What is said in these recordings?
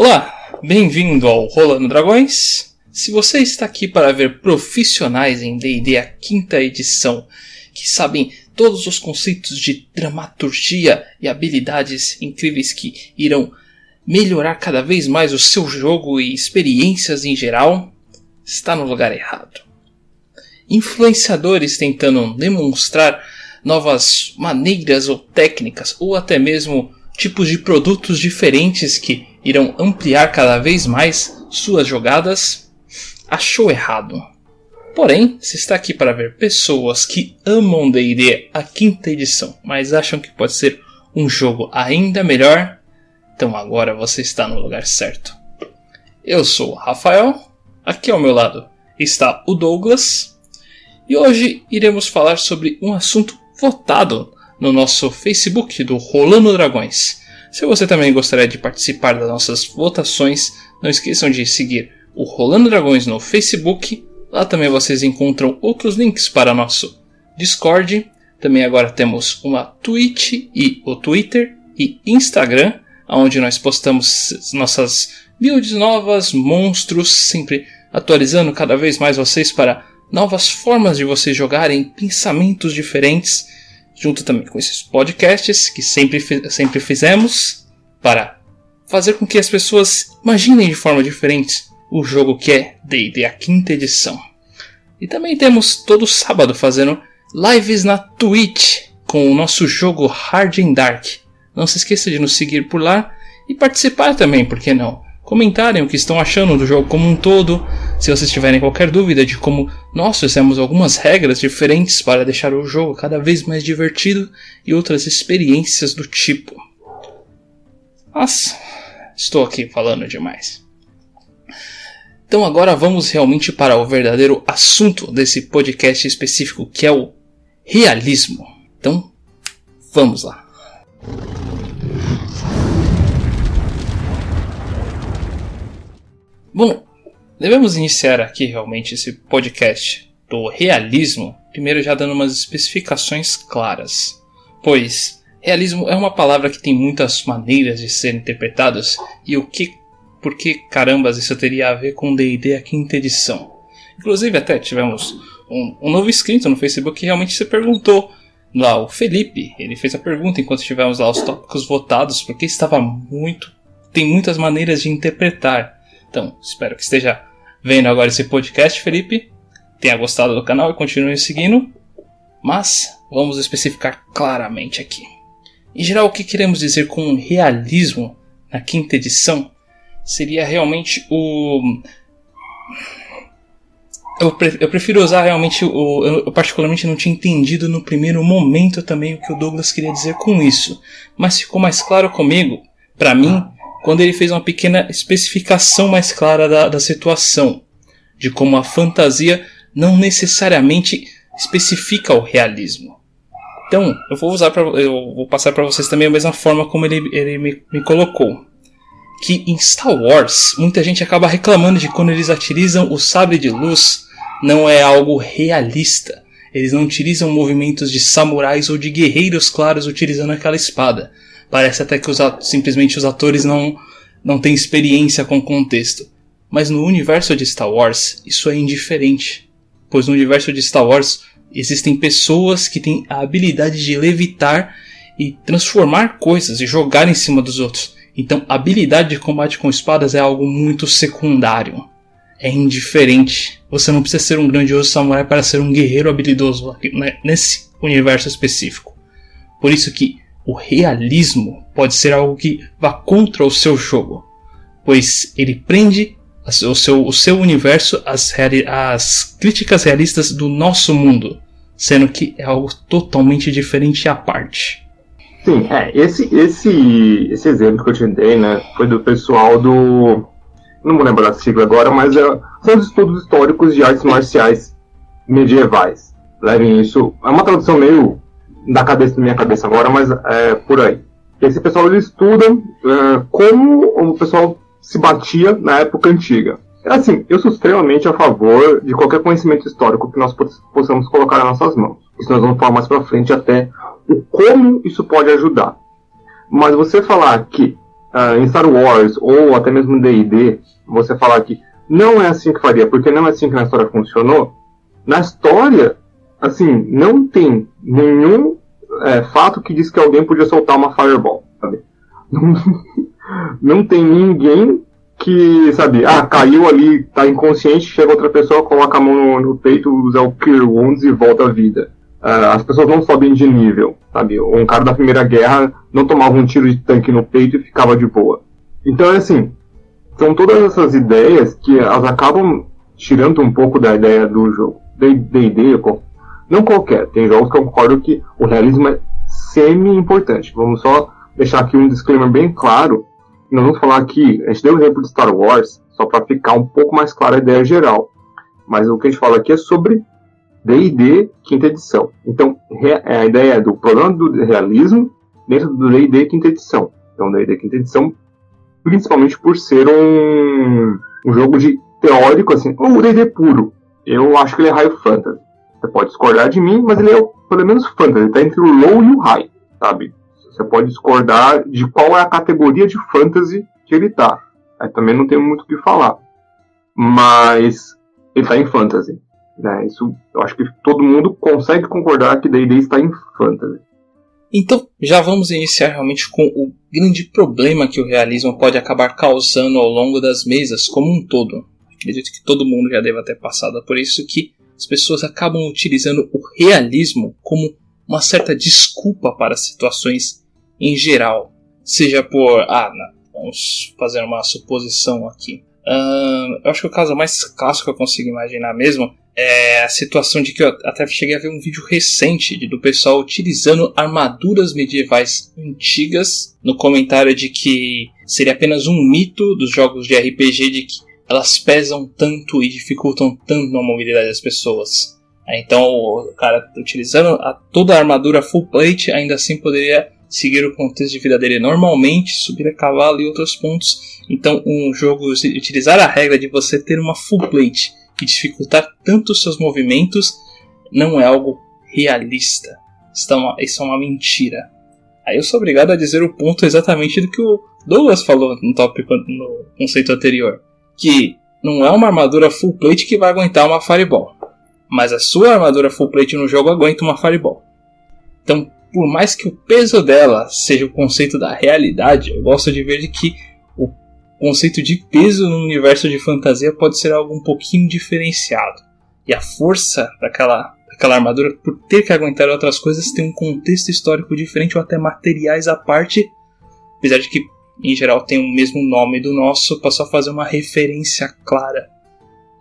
Olá, bem-vindo ao Rolando Dragões. Se você está aqui para ver profissionais em D&D a quinta edição, que sabem todos os conceitos de dramaturgia e habilidades incríveis que irão melhorar cada vez mais o seu jogo e experiências em geral, está no lugar errado. Influenciadores tentando demonstrar novas maneiras ou técnicas ou até mesmo tipos de produtos diferentes que irão ampliar cada vez mais suas jogadas, achou errado. Porém, se está aqui para ver pessoas que amam D&D a quinta edição, mas acham que pode ser um jogo ainda melhor, então agora você está no lugar certo. Eu sou o Rafael, aqui ao meu lado está o Douglas, e hoje iremos falar sobre um assunto votado no nosso Facebook do Rolando Dragões. Se você também gostaria de participar das nossas votações, não esqueçam de seguir o Rolando Dragões no Facebook. Lá também vocês encontram outros links para nosso Discord. Também agora temos uma Twitch e o Twitter e Instagram, onde nós postamos nossas builds novas, monstros, sempre atualizando cada vez mais vocês para novas formas de vocês jogarem, pensamentos diferentes junto também com esses podcasts que sempre, sempre fizemos para fazer com que as pessoas imaginem de forma diferente o jogo que é D&D a quinta edição. E também temos todo sábado fazendo lives na Twitch com o nosso jogo Hard and Dark. Não se esqueça de nos seguir por lá e participar também, por que não? Comentarem o que estão achando do jogo como um todo, se vocês tiverem qualquer dúvida de como nós fizemos algumas regras diferentes para deixar o jogo cada vez mais divertido e outras experiências do tipo. Mas estou aqui falando demais. Então agora vamos realmente para o verdadeiro assunto desse podcast específico, que é o realismo. Então, vamos lá. Bom, Devemos iniciar aqui realmente esse podcast do realismo, primeiro já dando umas especificações claras. Pois realismo é uma palavra que tem muitas maneiras de ser interpretadas e o que por que carambas isso teria a ver com D&D a quinta edição. Inclusive até tivemos um, um novo inscrito no Facebook que realmente se perguntou lá, o Felipe, ele fez a pergunta enquanto tivemos lá os tópicos votados, porque estava muito. tem muitas maneiras de interpretar. Então, espero que esteja vendo agora esse podcast, Felipe, tenha gostado do canal e continue seguindo. Mas vamos especificar claramente aqui. Em geral, o que queremos dizer com realismo na quinta edição seria realmente o. Eu, prefiro usar realmente o. Eu, particularmente não tinha entendido no primeiro momento também o que o Douglas queria dizer com isso. Mas ficou mais claro comigo, para mim, quando ele fez uma pequena especificação mais clara da, da situação, de como a fantasia não necessariamente especifica o realismo. Então, eu vou usar pra, eu vou passar para vocês também a mesma forma como ele, ele me, me colocou. Que em Star Wars, muita gente acaba reclamando de quando eles utilizam o sabre de luz, não é algo realista. Eles não utilizam movimentos de samurais ou de guerreiros claros utilizando aquela espada. Parece até que os, simplesmente os atores não, não têm experiência com o contexto. Mas no universo de Star Wars, isso é indiferente. Pois no universo de Star Wars existem pessoas que têm a habilidade de levitar e transformar coisas e jogar em cima dos outros. Então, habilidade de combate com espadas é algo muito secundário. É indiferente. Você não precisa ser um grandioso samurai para ser um guerreiro habilidoso né, nesse universo específico. Por isso que o realismo pode ser algo que vá contra o seu jogo, pois ele prende o seu, o seu universo às, às críticas realistas do nosso mundo, sendo que é algo totalmente diferente à parte. Sim, é, esse, esse, esse exemplo que eu te dei, né, foi do pessoal do. Não vou lembrar da sigla agora, mas é, são os estudos históricos de artes marciais medievais. Levem isso. É uma tradução meio da cabeça da minha cabeça agora, mas é por aí. Esse pessoal ele estuda é, como o pessoal se batia na época antiga. É assim, eu sou extremamente a favor de qualquer conhecimento histórico que nós possamos colocar nas nossas mãos. Isso nós vamos falar mais pra frente até o como isso pode ajudar. Mas você falar que uh, em Star Wars ou até mesmo D&D, você falar que não é assim que faria, porque não é assim que na história funcionou, na história, assim, não tem nenhum é, fato que diz que alguém podia soltar uma fireball, sabe? Não, não tem ninguém que, sabe, ah, caiu ali, tá inconsciente, chega outra pessoa, coloca a mão no, no peito, usa o Cure Wounds e volta à vida. Uh, as pessoas não sobem de nível, sabe? Um cara da Primeira Guerra não tomava um tiro de tanque no peito e ficava de boa. Então é assim, são todas essas ideias que elas acabam tirando um pouco da ideia do jogo. D&D, não qualquer, tem jogos que eu concordo que o realismo é semi-importante. Vamos só deixar aqui um disclaimer bem claro. Nós vamos falar aqui, a gente deu o exemplo de Star Wars, só para ficar um pouco mais clara a ideia geral. Mas o que a gente fala aqui é sobre D&D quinta edição. Então, a ideia é do problema do realismo dentro do D&D quinta edição. Então, D&D quinta edição principalmente por ser um, um jogo de teórico, assim, o D&D puro. Eu acho que ele é high fantasy. Você pode discordar de mim, mas ele é pelo menos fantasy. Ele tá entre o low e o high, sabe? Você pode discordar de qual é a categoria de fantasy que ele tá. Aí também não tenho muito o que falar. Mas ele tá em fantasy. Né? Isso eu acho que todo mundo consegue concordar que D&D está em fantasy. Então, já vamos iniciar realmente com o grande problema que o realismo pode acabar causando ao longo das mesas como um todo. Acredito que todo mundo já deva ter passado por isso que as pessoas acabam utilizando o realismo como uma certa desculpa para situações em geral. Seja por. Ah, não, vamos fazer uma suposição aqui. Uh, eu acho que o caso mais clássico que eu consigo imaginar mesmo é a situação de que eu até cheguei a ver um vídeo recente do pessoal utilizando armaduras medievais antigas no comentário de que seria apenas um mito dos jogos de RPG de que elas pesam tanto e dificultam tanto a mobilidade das pessoas. Então o cara utilizando a, toda a armadura full plate ainda assim poderia seguir o contexto de vida dele normalmente, subir a cavalo e outros pontos. Então um jogo utilizar a regra de você ter uma full plate e dificultar tanto os seus movimentos não é algo realista. Isso é, uma, isso é uma mentira. Aí eu sou obrigado a dizer o ponto exatamente do que o Douglas falou no tópico no conceito anterior. Que não é uma armadura full plate que vai aguentar uma fireball. Mas a sua armadura full plate no jogo aguenta uma fireball. Então, por mais que o peso dela seja o conceito da realidade, eu gosto de ver que o conceito de peso no universo de fantasia pode ser algo um pouquinho diferenciado. E a força daquela, daquela armadura, por ter que aguentar outras coisas, tem um contexto histórico diferente ou até materiais à parte, apesar de que em geral tem o mesmo nome do nosso, para só fazer uma referência clara.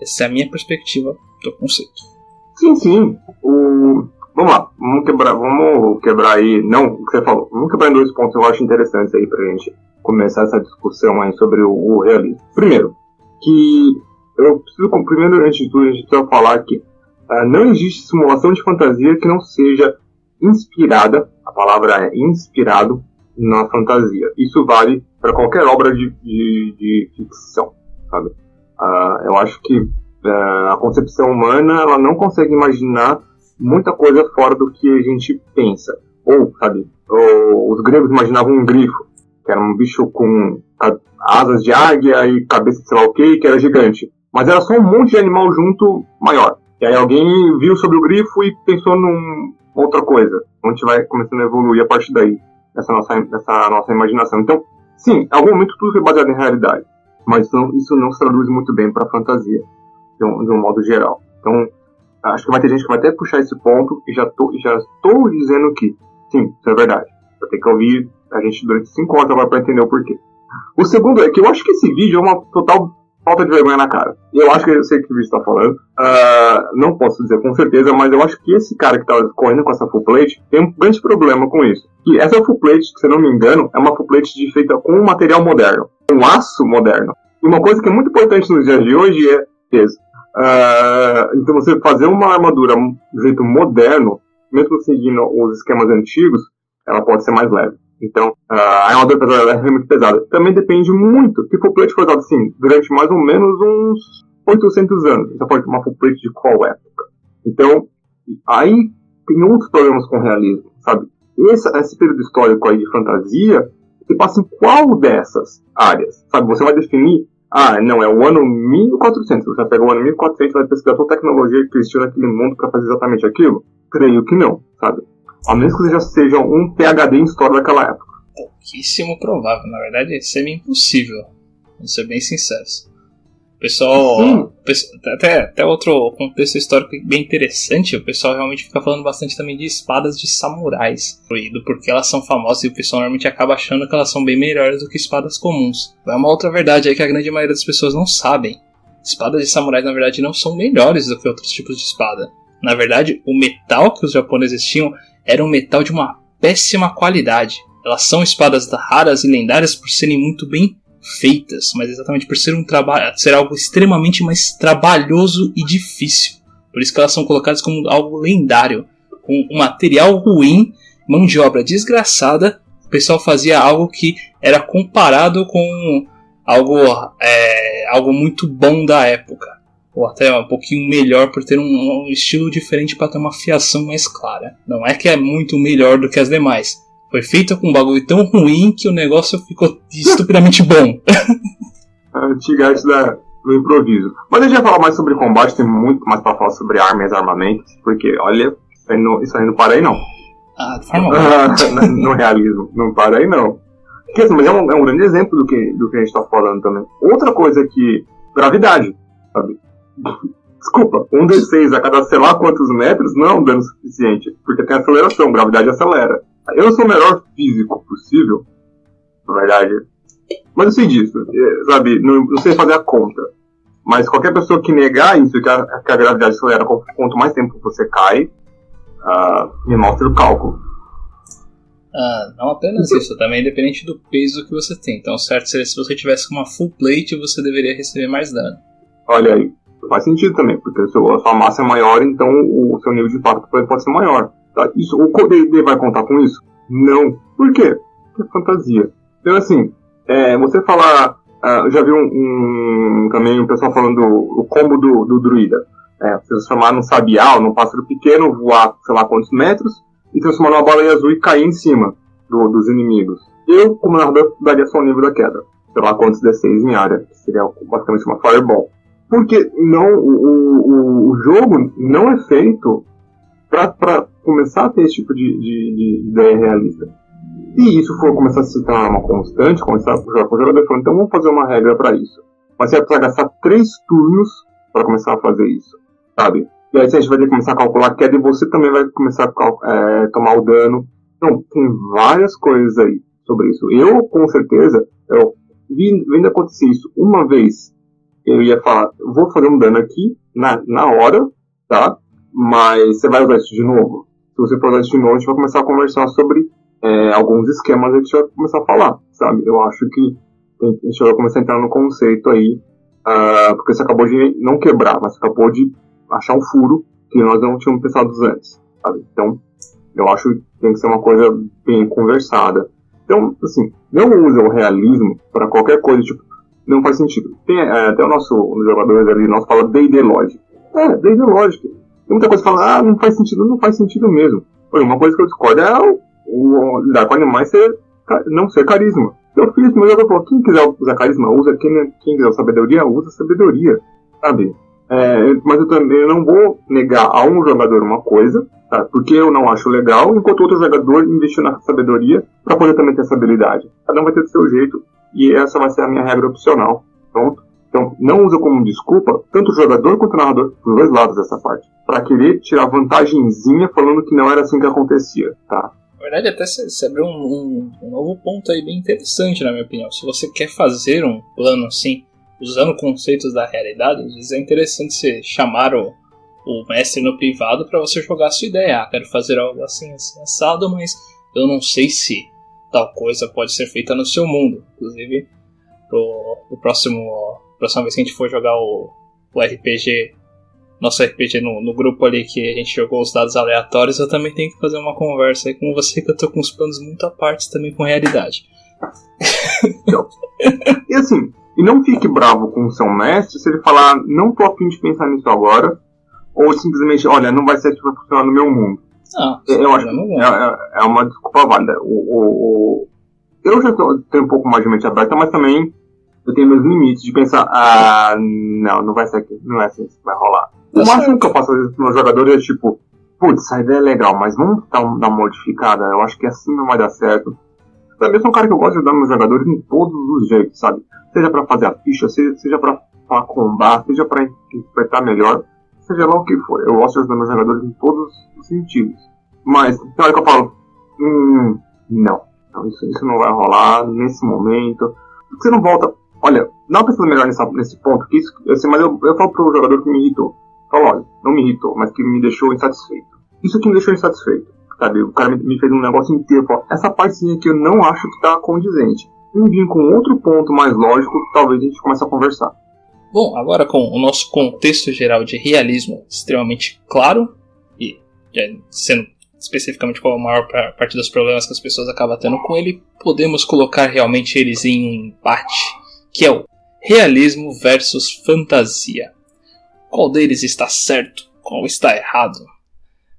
Essa é a minha perspectiva do conceito. Sim, sim. O... Vamos lá, vamos quebrar, vamos quebrar aí, não o que você falou, vamos quebrar em dois pontos eu acho interessantes aí pra gente começar essa discussão aí sobre o, o realismo. Primeiro, que eu preciso, primeiro, antes de tudo, a gente precisa falar que uh, não existe simulação de fantasia que não seja inspirada, a palavra é inspirado, na fantasia. Isso vale para qualquer obra de, de, de ficção, sabe? Uh, eu acho que uh, a concepção humana ela não consegue imaginar muita coisa fora do que a gente pensa. Ou, sabe, ou, os gregos imaginavam um grifo que era um bicho com asas de águia e cabeça de sei lá o que, que era gigante. Mas era só um monte de animal junto maior. E aí alguém viu sobre o grifo e pensou num outra coisa. A gente vai começando a evoluir a partir daí, essa nossa, nossa imaginação. Então, sim, em algum momento tudo foi baseado em realidade. Mas não, isso não se traduz muito bem para a fantasia, de um, de um, modo geral. Então, acho que vai ter gente que vai até puxar esse ponto e já, tô, já estou dizendo que, sim, isso é verdade. Vai ter que ouvir a gente durante 5 horas para entender o porquê. O segundo é que eu acho que esse vídeo é uma total falta de vergonha na cara. Eu acho que eu sei que o vídeo está falando. Uh, não posso dizer com certeza, mas eu acho que esse cara que está correndo com essa full plate tem um grande problema com isso. E essa full plate, se eu não me engano, é uma full plate feita com um material moderno, um aço moderno. E uma coisa que é muito importante nos dias de hoje é peso. Uh, então você fazer uma armadura de jeito moderno, mesmo seguindo os esquemas antigos, ela pode ser mais leve. Então, a armadura pesada é muito pesada. Também depende muito. Se for plate usado assim, durante mais ou menos uns 800 anos. Você pode tomar full plate de qual época? Então, aí tem outros problemas com o realismo, sabe? Esse, esse período histórico aí de fantasia, Você passa em qual dessas áreas? Sabe, você vai definir, ah, não, é o ano 1400. Você vai pegar o ano 1400 e vai pesquisar toda a tecnologia que existiu naquele mundo para fazer exatamente aquilo? Creio que não, sabe? A menos que já seja um PhD em história daquela época. Pouquíssimo provável, na verdade, é impossível. Vamos ser bem sinceros. O pessoal. Até, até outro contexto histórico bem interessante, o pessoal realmente fica falando bastante também de espadas de samurais. Do porque elas são famosas e o pessoal normalmente acaba achando que elas são bem melhores do que espadas comuns. É uma outra verdade aí que a grande maioria das pessoas não sabem. Espadas de samurais, na verdade, não são melhores do que outros tipos de espada. Na verdade, o metal que os japoneses tinham era um metal de uma péssima qualidade. Elas são espadas raras e lendárias por serem muito bem feitas, mas exatamente por ser um trabalho, ser algo extremamente mais trabalhoso e difícil. Por isso que elas são colocadas como algo lendário, com um material ruim, mão de obra desgraçada. O pessoal fazia algo que era comparado com algo, é, algo muito bom da época, ou até um pouquinho melhor por ter um, um estilo diferente para ter uma fiação mais clara. Não é que é muito melhor do que as demais, foi feita com um bagulho tão ruim que o negócio ficou estupidamente bom. a antiga arte da, do improviso. Mas a gente vai falar mais sobre combate, tem muito mais pra falar sobre armas e armamentos, porque, olha, isso aí não, para aí não. Ah, de forma No realismo, não para aí não. Porque, assim, mas é um, é um grande exemplo do que, do que a gente tá falando também. Outra coisa é que, gravidade, sabe? Desculpa, um D6 a cada sei lá quantos metros não é um dano suficiente, porque tem aceleração, gravidade acelera. Eu sou o melhor físico possível, na verdade. Mas eu sei disso, é, sabe? Não, não sei fazer a conta. Mas qualquer pessoa que negar isso, que a, que a gravidade acelera quanto mais tempo você cai, uh, me mostra o cálculo. Ah, não apenas isso, também independente do peso que você tem. Então, certo, se você tivesse uma full plate, você deveria receber mais dano. Olha aí, faz sentido também, porque a sua massa é maior, então o seu nível de impacto pode ser maior. Tá? Isso, o D&D vai contar com isso? Não. Por quê? Porque é fantasia. Então, assim, é, você falar... Uh, já vi um, um, também um pessoal falando do, combo do, do druida. É, você transformar num sabiá num pássaro pequeno, voar sei lá quantos metros, e transformar numa baleia azul e cair em cima do, dos inimigos. Eu, como narrador, daria só o nível da queda. Sei lá quantos D6 em área. Que seria basicamente uma fireball. Porque não, o, o, o jogo não é feito para começar a ter esse tipo de, de, de, ideia realista. Se isso for começar a se tornar uma constante, começar a jogar com o jogador falando, então vamos fazer uma regra para isso. Mas você vai precisar gastar três turnos para começar a fazer isso, sabe? E aí a gente vai ter que começar a calcular a queda e você também vai começar a é, tomar o dano. Então, tem várias coisas aí sobre isso. Eu, com certeza, eu vendo acontecer isso uma vez, eu ia falar, vou fazer um dano aqui, na, na hora, tá? Mas você vai usar isso de novo? Se você for usar isso de novo, a gente vai começar a conversar sobre é, alguns esquemas a gente vai começar a falar, sabe? Eu acho que a gente vai começar a entrar no conceito aí, uh, porque você acabou de não quebrar, mas você acabou de achar um furo que nós não tínhamos pensado antes, sabe? Então, eu acho que tem que ser uma coisa bem conversada. Então, assim, não use o realismo para qualquer coisa, tipo, não faz sentido. Tem é, até o nosso um jogadores ali, nós fala D&D Logic. É, D&D Logic. Tem muita coisa que fala, ah, não faz sentido, não faz sentido mesmo. Uma coisa que eu discordo é o, o lidar com animais ser, não ser carisma. Eu fiz, meu jogador falou, quem quiser usar carisma, usa. Quem, quem quiser sabedoria, usa sabedoria. Sabe? É, mas eu também não vou negar a um jogador uma coisa, tá? porque eu não acho legal, enquanto outro jogador investiu na sabedoria para poder também ter essa habilidade. Cada um vai ter do seu jeito, e essa vai ser a minha regra opcional. Pronto. Então, não usa como desculpa tanto o jogador quanto o narrador, dos dois lados dessa parte, para querer tirar vantagenzinha falando que não era assim que acontecia, tá? Na verdade, até você abriu um, um, um, novo ponto aí bem interessante, na minha opinião. Se você quer fazer um plano assim, usando conceitos da realidade, às vezes é interessante você chamar o, o mestre no privado para você jogar a sua ideia. Ah, quero fazer algo assim, assim, assado, mas eu não sei se tal coisa pode ser feita no seu mundo. Inclusive, pro, pro próximo próxima vez que a gente for jogar o, o RPG, nosso RPG no, no, grupo ali que a gente jogou os dados aleatórios, eu também tenho que fazer uma conversa aí com você que eu tô com os planos muito à parte também com realidade. E assim, e não fique bravo com o seu mestre se ele falar, não tô afim de pensar nisso agora, ou simplesmente, olha, não vai ser que vai funcionar no meu mundo. Ah, eu acho que é, é, é, uma desculpa válida. O, o, o, eu já tô, tenho um pouco mais de mente aberta, mas também eu tenho meus limites de pensar, ah, não, não vai ser aqui, não é assim que vai rolar. O máximo que eu fazer com meus jogadores é tipo, putz, essa ideia é legal, mas vamos dar, um, dar uma modificada, eu acho que assim não vai dar certo. Eu também sou um cara que eu gosto de ajudar meus jogadores em todos os jeitos, sabe? Seja para fazer a ficha, seja, seja para combar, seja para interpretar melhor, seja lá o que for. Eu gosto de ajudar meus jogadores em todos os sentidos. Mas, tem hora que eu falo, hum, não. não isso, isso não vai rolar nesse momento. Você não volta. Olha, dá uma melhor nessa, nesse ponto, que isso, assim, mas eu, eu falo pro jogador que me irritou. Falo, olha, não me irritou, mas que me deixou insatisfeito. Isso que me deixou insatisfeito. Sabe, o cara me, me fez um negócio inteiro. Falou, essa partezinha aqui eu não acho que tá condizente. E vir com outro ponto mais lógico, talvez a gente comece a conversar. Bom, agora com o nosso contexto geral de realismo extremamente claro, e sendo especificamente qual a maior parte dos problemas que as pessoas acabam tendo com ele, podemos colocar realmente eles em um empate, que é o realismo versus fantasia. Qual deles está certo? Qual está errado?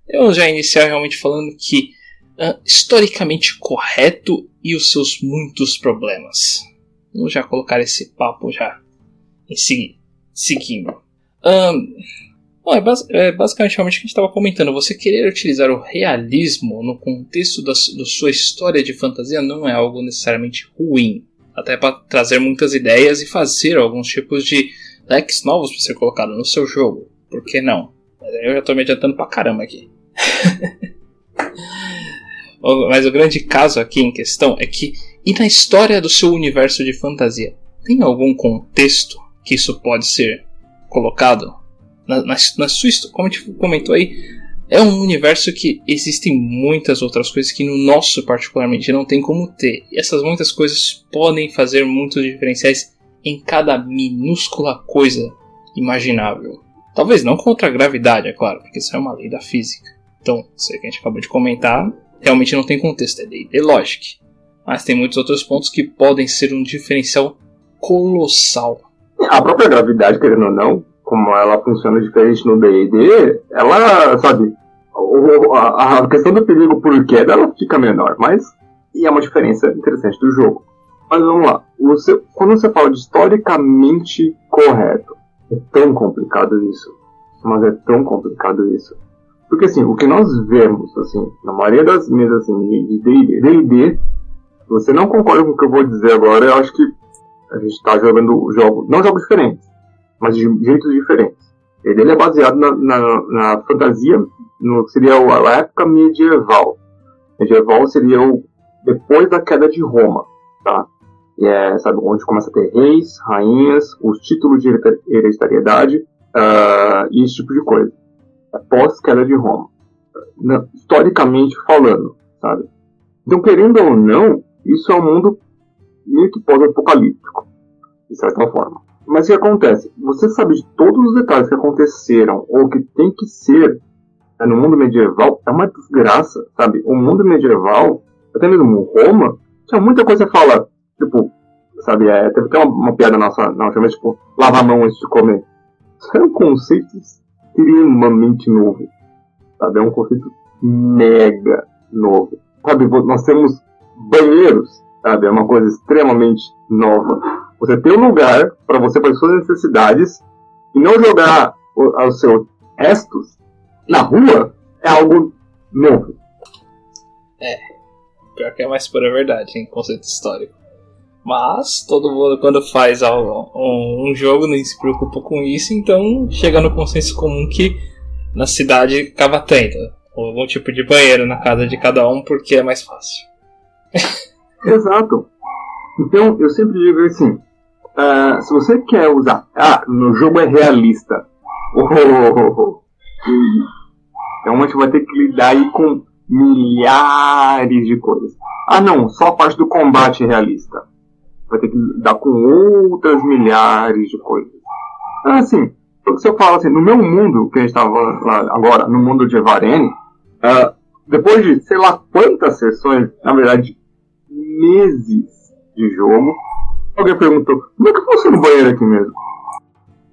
Eu já iniciar realmente falando que uh, historicamente correto e os seus muitos problemas. Vou já colocar esse papo já em seguir, seguindo. Um, bom, é, bas é, basicamente realmente o que a gente estava comentando. Você querer utilizar o realismo no contexto da, da sua história de fantasia não é algo necessariamente ruim. Até para trazer muitas ideias e fazer alguns tipos de decks novos para ser colocado no seu jogo. Por que não? Eu já estou me adiantando pra caramba aqui. Mas o grande caso aqui em questão é que, e na história do seu universo de fantasia, tem algum contexto que isso pode ser colocado na, na, na sua como a gente comentou aí é um universo que existem muitas outras coisas que no nosso particularmente não tem como ter. E essas muitas coisas podem fazer muitos diferenciais em cada minúscula coisa imaginável. Talvez não contra a gravidade é claro porque isso é uma lei da física. Então isso que a gente acabou de comentar realmente não tem contexto é lei de Logic. Mas tem muitos outros pontos que podem ser um diferencial colossal a própria gravidade, querendo ou não, como ela funciona diferente no D&D, ela, sabe, a, a questão do perigo por queda, ela fica menor, mas e é uma diferença interessante do jogo. Mas vamos lá, você, quando você fala de historicamente correto, é tão complicado isso, mas é tão complicado isso. Porque assim, o que nós vemos, assim, na maioria das mesas assim, de D&D, você não concorda com o que eu vou dizer agora, eu acho que a gente está jogando jogos, não jogos diferentes, mas de jeitos diferentes. Ele é baseado na, na, na fantasia, no que seria a época medieval. Medieval seria o depois da queda de Roma, tá? E é, sabe, onde começa a ter reis, rainhas, os títulos de hereditariedade uh, e esse tipo de coisa. Após queda de Roma. Na, historicamente falando, sabe? Então, querendo ou não, isso é um mundo meio que pós-apocalíptico, de certa forma. Mas o que acontece? Você sabe de todos os detalhes que aconteceram ou que tem que ser né, no mundo medieval, é uma desgraça, sabe? O mundo medieval, até mesmo Roma, tinha muita coisa fala, tipo, sabe? É, teve até uma, uma piada nossa, última vez, tipo, lavar a mão antes de comer. Isso é um conceito extremamente novo, sabe? É um conceito mega novo. Sabe, nós temos banheiros sabe? É uma coisa extremamente nova. Você tem um lugar para você fazer suas necessidades e não jogar os seus restos na rua é algo novo. É, pior que é mais pura verdade em conceito histórico. Mas todo mundo quando faz um, jogo nem se preocupa com isso, então chega no consenso comum que na cidade acaba tendo algum tipo de banheiro na casa de cada um porque é mais fácil. Exato. Então, eu sempre digo assim: uh, se você quer usar. Ah, no jogo é realista. Oh, oh, oh, então a gente vai ter que lidar aí com milhares de coisas. Ah, não, só a parte do combate realista. Vai ter que lidar com outras milhares de coisas. Então, assim, se eu falo assim, no meu mundo, que a gente estava agora, no mundo de Evarene, uh, depois de sei lá quantas sessões, na verdade, meses de jogo. Alguém perguntou, como é que funciona o banheiro aqui mesmo?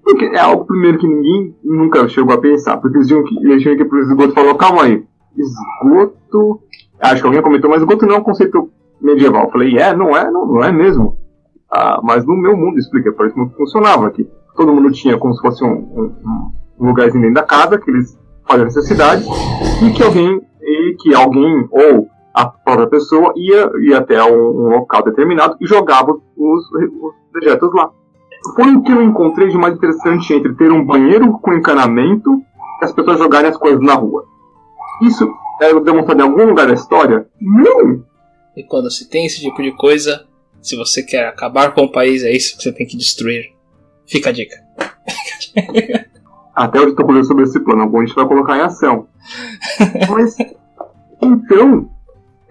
Porque é algo primeiro que ninguém nunca chegou a pensar. Porque eles tinham que, eles que ir pro esgoto e falou, calma aí, esgoto. Acho que alguém comentou, mas esgoto não é um conceito medieval. Eu falei, é, não é, não, não é mesmo. Ah, mas no meu mundo, explica, por isso não funcionava aqui. Todo mundo tinha como se fosse um, um, um lugarzinho dentro da casa, que eles faziam necessidades, e que alguém, e que alguém, ou a própria pessoa, ia, ia até um, um local determinado e jogava os, os dejetos lá. Foi o que eu encontrei de mais interessante entre ter um banheiro com encanamento e as pessoas jogarem as coisas na rua. Isso é demonstrado em algum lugar da história? Não! E quando se tem esse tipo de coisa, se você quer acabar com o país, é isso que você tem que destruir. Fica a dica. Até eu estou falando sobre esse plano, algum a gente vai colocar em ação. Mas, então,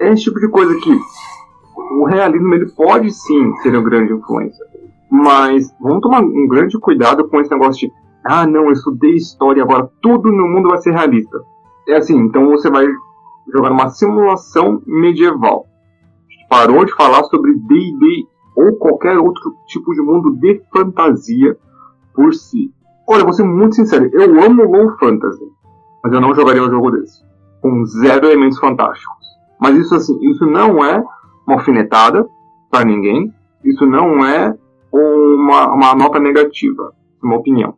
é esse tipo de coisa que o realismo ele pode sim ser uma grande influência. Mas vamos tomar um grande cuidado com esse negócio de ah, não, eu estudei história, agora tudo no mundo vai ser realista. É assim, então você vai jogar uma simulação medieval. Parou de falar sobre D&D ou qualquer outro tipo de mundo de fantasia por si. Olha, vou ser muito sincero, eu amo low fantasy, mas eu não jogaria um jogo desse. Com zero elementos fantásticos. Mas isso assim, isso não é uma alfinetada para ninguém, isso não é uma, uma nota negativa, uma opinião.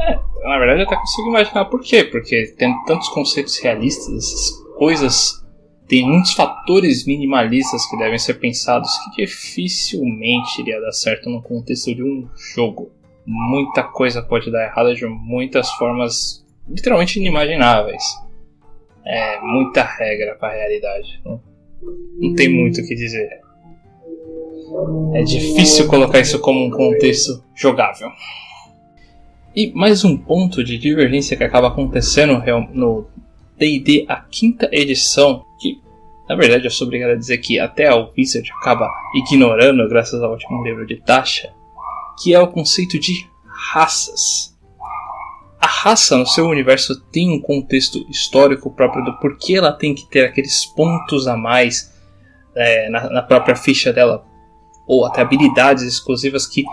É, na verdade eu até consigo imaginar por quê, porque tem tantos conceitos realistas, essas coisas, tem muitos fatores minimalistas que devem ser pensados que dificilmente iria dar certo no contexto de um jogo. Muita coisa pode dar errado de muitas formas literalmente inimagináveis. É muita regra para a realidade. Não, não tem muito o que dizer. É difícil colocar isso como um contexto jogável. E mais um ponto de divergência que acaba acontecendo no D&D a quinta edição, que na verdade eu sou obrigado a dizer que até a Wizard acaba ignorando graças ao último livro de Tasha, que é o conceito de raças. A raça no seu universo tem um contexto histórico próprio do porquê ela tem que ter aqueles pontos a mais é, na, na própria ficha dela, ou até habilidades exclusivas que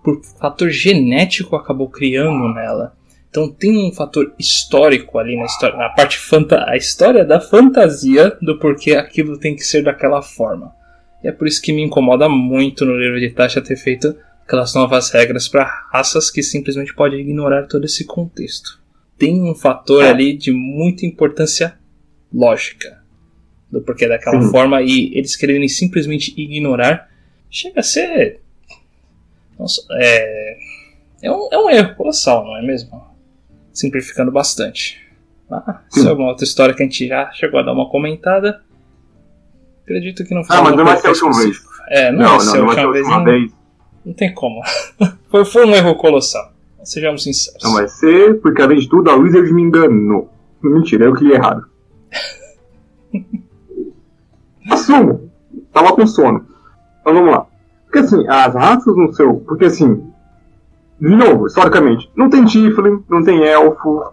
por fator genético acabou criando nela. Então tem um fator histórico ali na história, na parte fanta a história da fantasia do porquê aquilo tem que ser daquela forma. E é por isso que me incomoda muito no livro de Tasha ter feito aquelas novas regras para raças que simplesmente podem ignorar todo esse contexto. Tem um fator é. ali de muita importância lógica do porquê daquela Sim. forma e eles quererem simplesmente ignorar chega a ser nossa, é, é, um, é um erro colossal, não é mesmo? Simplificando bastante. Ah, isso é uma outra história que a gente já chegou a dar uma comentada. Acredito que não foi. Ah, mas não vai ser a última vez. É, não, não vai ser a última, vez, não, tem como. foi, foi um erro colossal. Sejamos sinceros. Não vai ser, porque além de tudo, a Wizard me enganou. Mentira, eu que li errado. Assumo. Tava com sono. Então vamos lá. Porque assim, as raças no seu. Porque assim, de novo, historicamente, não tem Tiflin, não tem Elfo,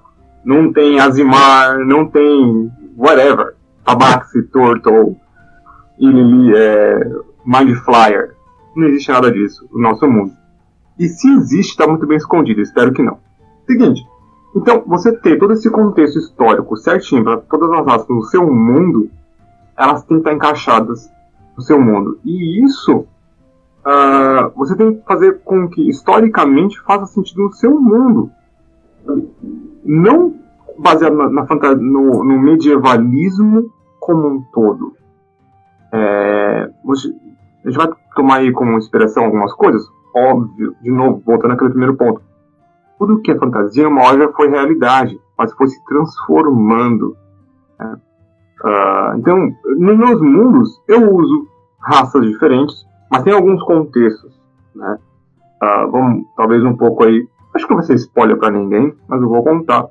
não tem Azimar, não tem whatever. Tabaxi, Turtle, Ilili, é, Mind Flyer. Não existe nada disso no nosso mundo. E se existe, está muito bem escondido, espero que não. Seguinte, então, você ter todo esse contexto histórico certinho para todas as raças no seu mundo, elas têm que estar encaixadas no seu mundo. E isso uh, você tem que fazer com que historicamente faça sentido no seu mundo. Não baseado na, na no, no, medievalismo como um todo. É, a gente vai tomar aí como inspiração algumas coisas? Óbvio, de novo, voltando àquele primeiro ponto. Tudo que é fantasia, uma hora já foi realidade, mas foi se transformando. Né? Uh, então, nos meus mundos, eu uso raças diferentes, mas tem alguns contextos, né? Uh, vamos, talvez um pouco aí. Acho que não vai ser spoiler para ninguém, mas eu vou contar.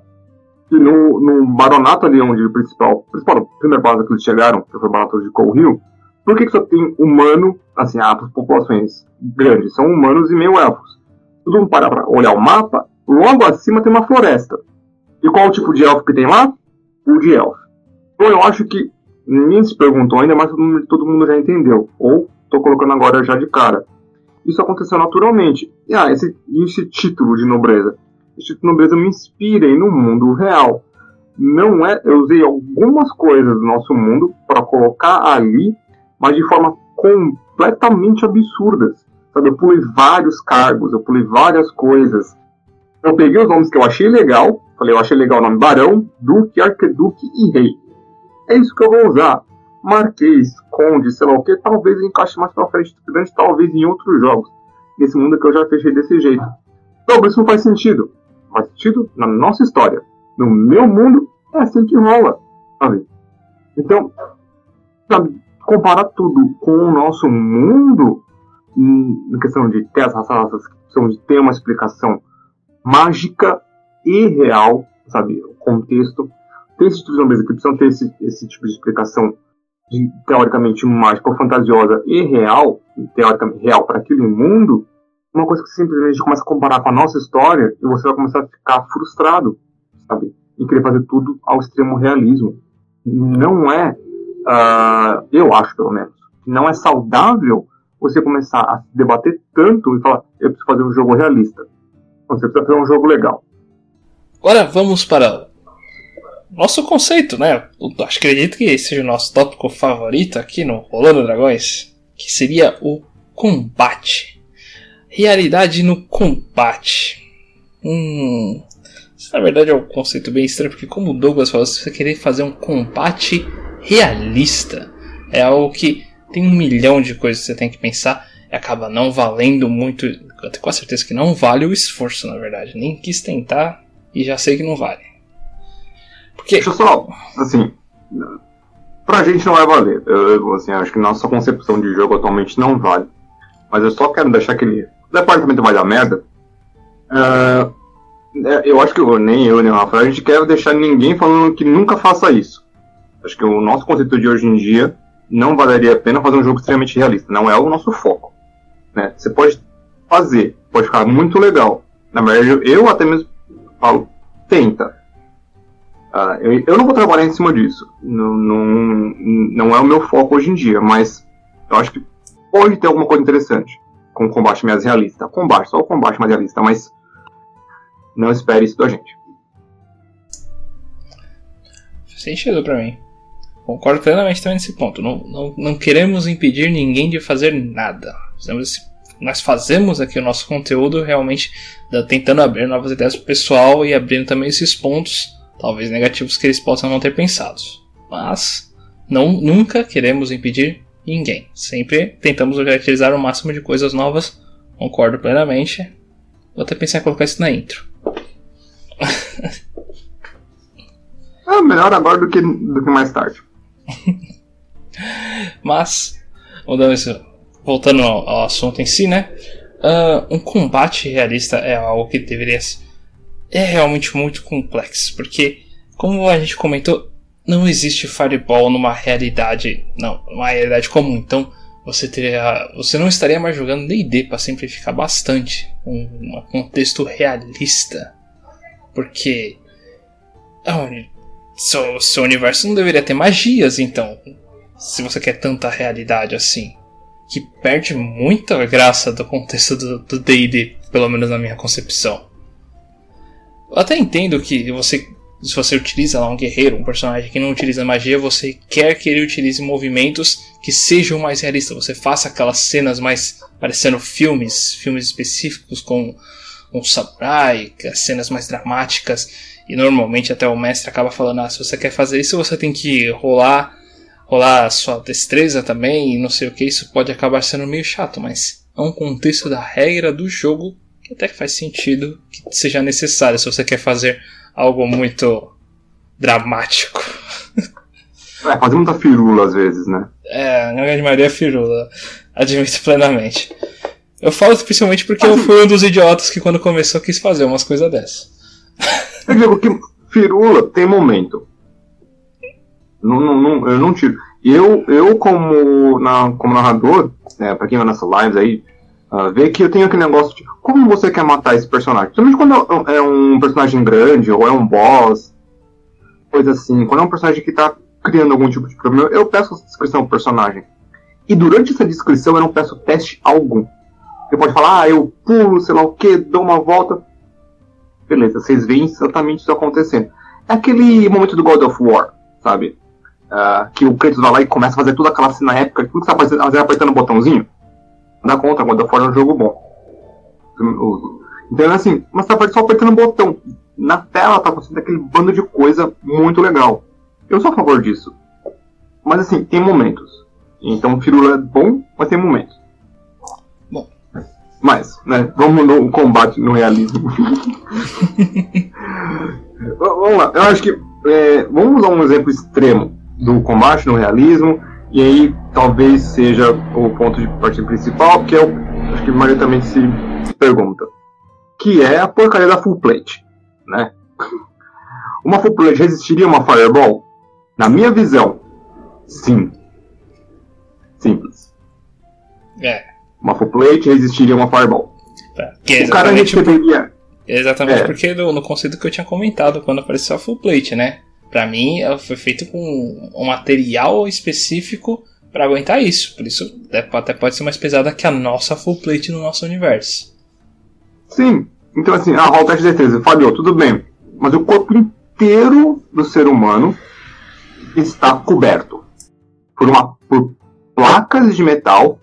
Que no, no baronato ali, onde o principal, principal, primeira base que eles chegaram, que foi o baronato de Coal Hill, por que, que só tem humano, assim, as populações grandes são humanos e meio elfos? Todo mundo para pra olhar o mapa, logo acima tem uma floresta. E qual o tipo de elfo que tem lá? O de elfo. Então eu acho que ninguém se perguntou ainda, mas todo mundo, todo mundo já entendeu. Ou estou colocando agora já de cara. Isso aconteceu naturalmente. E ah, esse, esse título de nobreza. Esse título de nobreza me inspira no mundo real. não é. Eu usei algumas coisas do nosso mundo para colocar ali, mas de forma completamente absurdas. Sabe, eu pulei vários cargos, eu pulei várias coisas. Eu peguei os nomes que eu achei legal, falei, eu achei legal o nome Barão, Duque, Arqueduque e Rei. É isso que eu vou usar. Marquês, Conde, sei lá o que, talvez encaixe mais pra frente, grande, talvez em outros jogos. Nesse mundo que eu já fechei desse jeito. Talvez isso não faz sentido. Faz sentido na nossa história. No meu mundo, é assim que rola. Sabe? Então, sabe, comparar tudo com o nosso mundo, em questão de ter as raças, questão de ter uma explicação mágica e real, sabe? O contexto. Tem esse tipo de zombies que precisam ter esse, esse tipo de explicação de, teoricamente mágica ou fantasiosa e real, teoricamente real para aquele mundo, uma coisa que simplesmente começa a comparar com a nossa história e você vai começar a ficar frustrado, sabe? E querer fazer tudo ao extremo realismo. Não é, uh, eu acho pelo menos, não é saudável você começar a debater tanto e falar, eu preciso fazer um jogo realista. Você precisa fazer um jogo legal. Agora vamos para nosso conceito, né? Eu que acredito que seja o nosso tópico favorito aqui no Rolando Dragões, que seria o combate. Realidade no combate. Hum, isso na verdade é um conceito bem estranho, porque como o Douglas falou, se você querer fazer um combate realista, é algo que tem um milhão de coisas que você tem que pensar e acaba não valendo muito. Eu tenho quase certeza que não vale o esforço, na verdade. Nem quis tentar e já sei que não vale. Porque... Eu só, assim, pra gente não vai valer. Eu, assim, acho que nossa concepção de jogo atualmente não vale. Mas eu só quero deixar aquele departamento vai dar merda. Uh, eu acho que eu, nem eu, nem o Rafael, a gente quer deixar ninguém falando que nunca faça isso. Acho que o nosso conceito de hoje em dia não valeria a pena fazer um jogo extremamente realista. Não é o nosso foco. Né? Você pode fazer, pode ficar muito legal. Na verdade, eu até mesmo falo, tenta. Uh, eu, eu, não vou trabalhar em cima disso. Não, não, não é o meu foco hoje em dia, mas eu acho que pode ter alguma coisa interessante com combate mais realista. Combate, só o combate mais realista, mas não espere isso da gente. Sentido para mim. Concordo plenamente também nesse ponto. Não, não, não queremos impedir ninguém de fazer nada. Nós fazemos aqui o nosso conteúdo realmente tentando abrir novas ideias para o pessoal e abrindo também esses pontos talvez negativos que eles possam não ter pensado. Mas não, nunca queremos impedir ninguém. Sempre tentamos utilizar o máximo de coisas novas. Concordo plenamente. Vou até pensar em colocar isso na intro. é melhor agora do que, do que mais tarde. Mas, voltando ao, assunto em si, né? Uh, um combate realista é algo que deveria ser é realmente muito complexo, porque, como a gente comentou, não existe Fireball numa realidade, não, numa realidade comum. Então, você teria, você não estaria mais jogando D&D para simplificar bastante um, um, contexto realista, porque é seu, seu universo não deveria ter magias, então, se você quer tanta realidade assim, que perde muita graça do contexto do D&D, pelo menos na minha concepção. Eu até entendo que você, se você utiliza lá um guerreiro, um personagem que não utiliza magia, você quer que ele utilize movimentos que sejam mais realistas. Você faça aquelas cenas mais parecendo filmes, filmes específicos com um samurai, cenas mais dramáticas. E normalmente até o mestre acaba falando: ah, se você quer fazer isso, você tem que rolar, rolar a sua destreza também, e não sei o que. Isso pode acabar sendo meio chato, mas é um contexto da regra do jogo que até que faz sentido que seja necessário se você quer fazer algo muito dramático. É, fazer muita firula às vezes, né? É, na grande maioria é firula. Admito plenamente. Eu falo principalmente porque eu fui um dos idiotas que quando começou quis fazer umas coisas dessas. Eu digo que firula tem momento. Não, não, não, eu não tiro. Eu, eu como, na, como narrador, né, pra quem vai nessas lives aí, Uh, ver que eu tenho aquele negócio de como você quer matar esse personagem. Principalmente quando é um personagem grande ou é um boss, coisa assim. Quando é um personagem que tá criando algum tipo de problema, eu peço a descrição do personagem. E durante essa descrição eu não peço teste algum. Você pode falar, ah, eu pulo, sei lá o que, dou uma volta. Beleza, vocês veem exatamente isso acontecendo. é aquele momento do God of War, sabe? Uh, que o Kratos vai lá e começa a fazer toda aquela cena épica, tudo que você tá fazendo, apertando o botãozinho. Dá conta, God of War é um jogo bom. Então é assim, mas tá só apertando o botão. Na tela tá acontecendo aquele bando de coisa muito legal. Eu sou a favor disso. Mas assim, tem momentos. Então o Firula é bom, mas tem momentos. Mas, né, vamos no combate no realismo. vamos lá, eu acho que. É, vamos usar um exemplo extremo do combate no realismo. E aí talvez seja o ponto de partida principal, que é o. Acho que maioritariamente se pergunta. Que é a porcaria da full plate. Né? Uma full plate resistiria a uma fireball? Na minha visão, sim. Simples. É. Uma full plate resistiria uma fireball. Tá. Que é o cara receberia. Exatamente é. porque no, no conceito que eu tinha comentado quando apareceu a full plate, né? Pra mim, ela foi feito com um material específico para aguentar isso. Por isso, até pode ser mais pesada que a nossa full plate no nosso universo. Sim. Então, assim, a Hall de defesa falhou, tudo bem. Mas o corpo inteiro do ser humano está coberto por, uma, por placas de metal,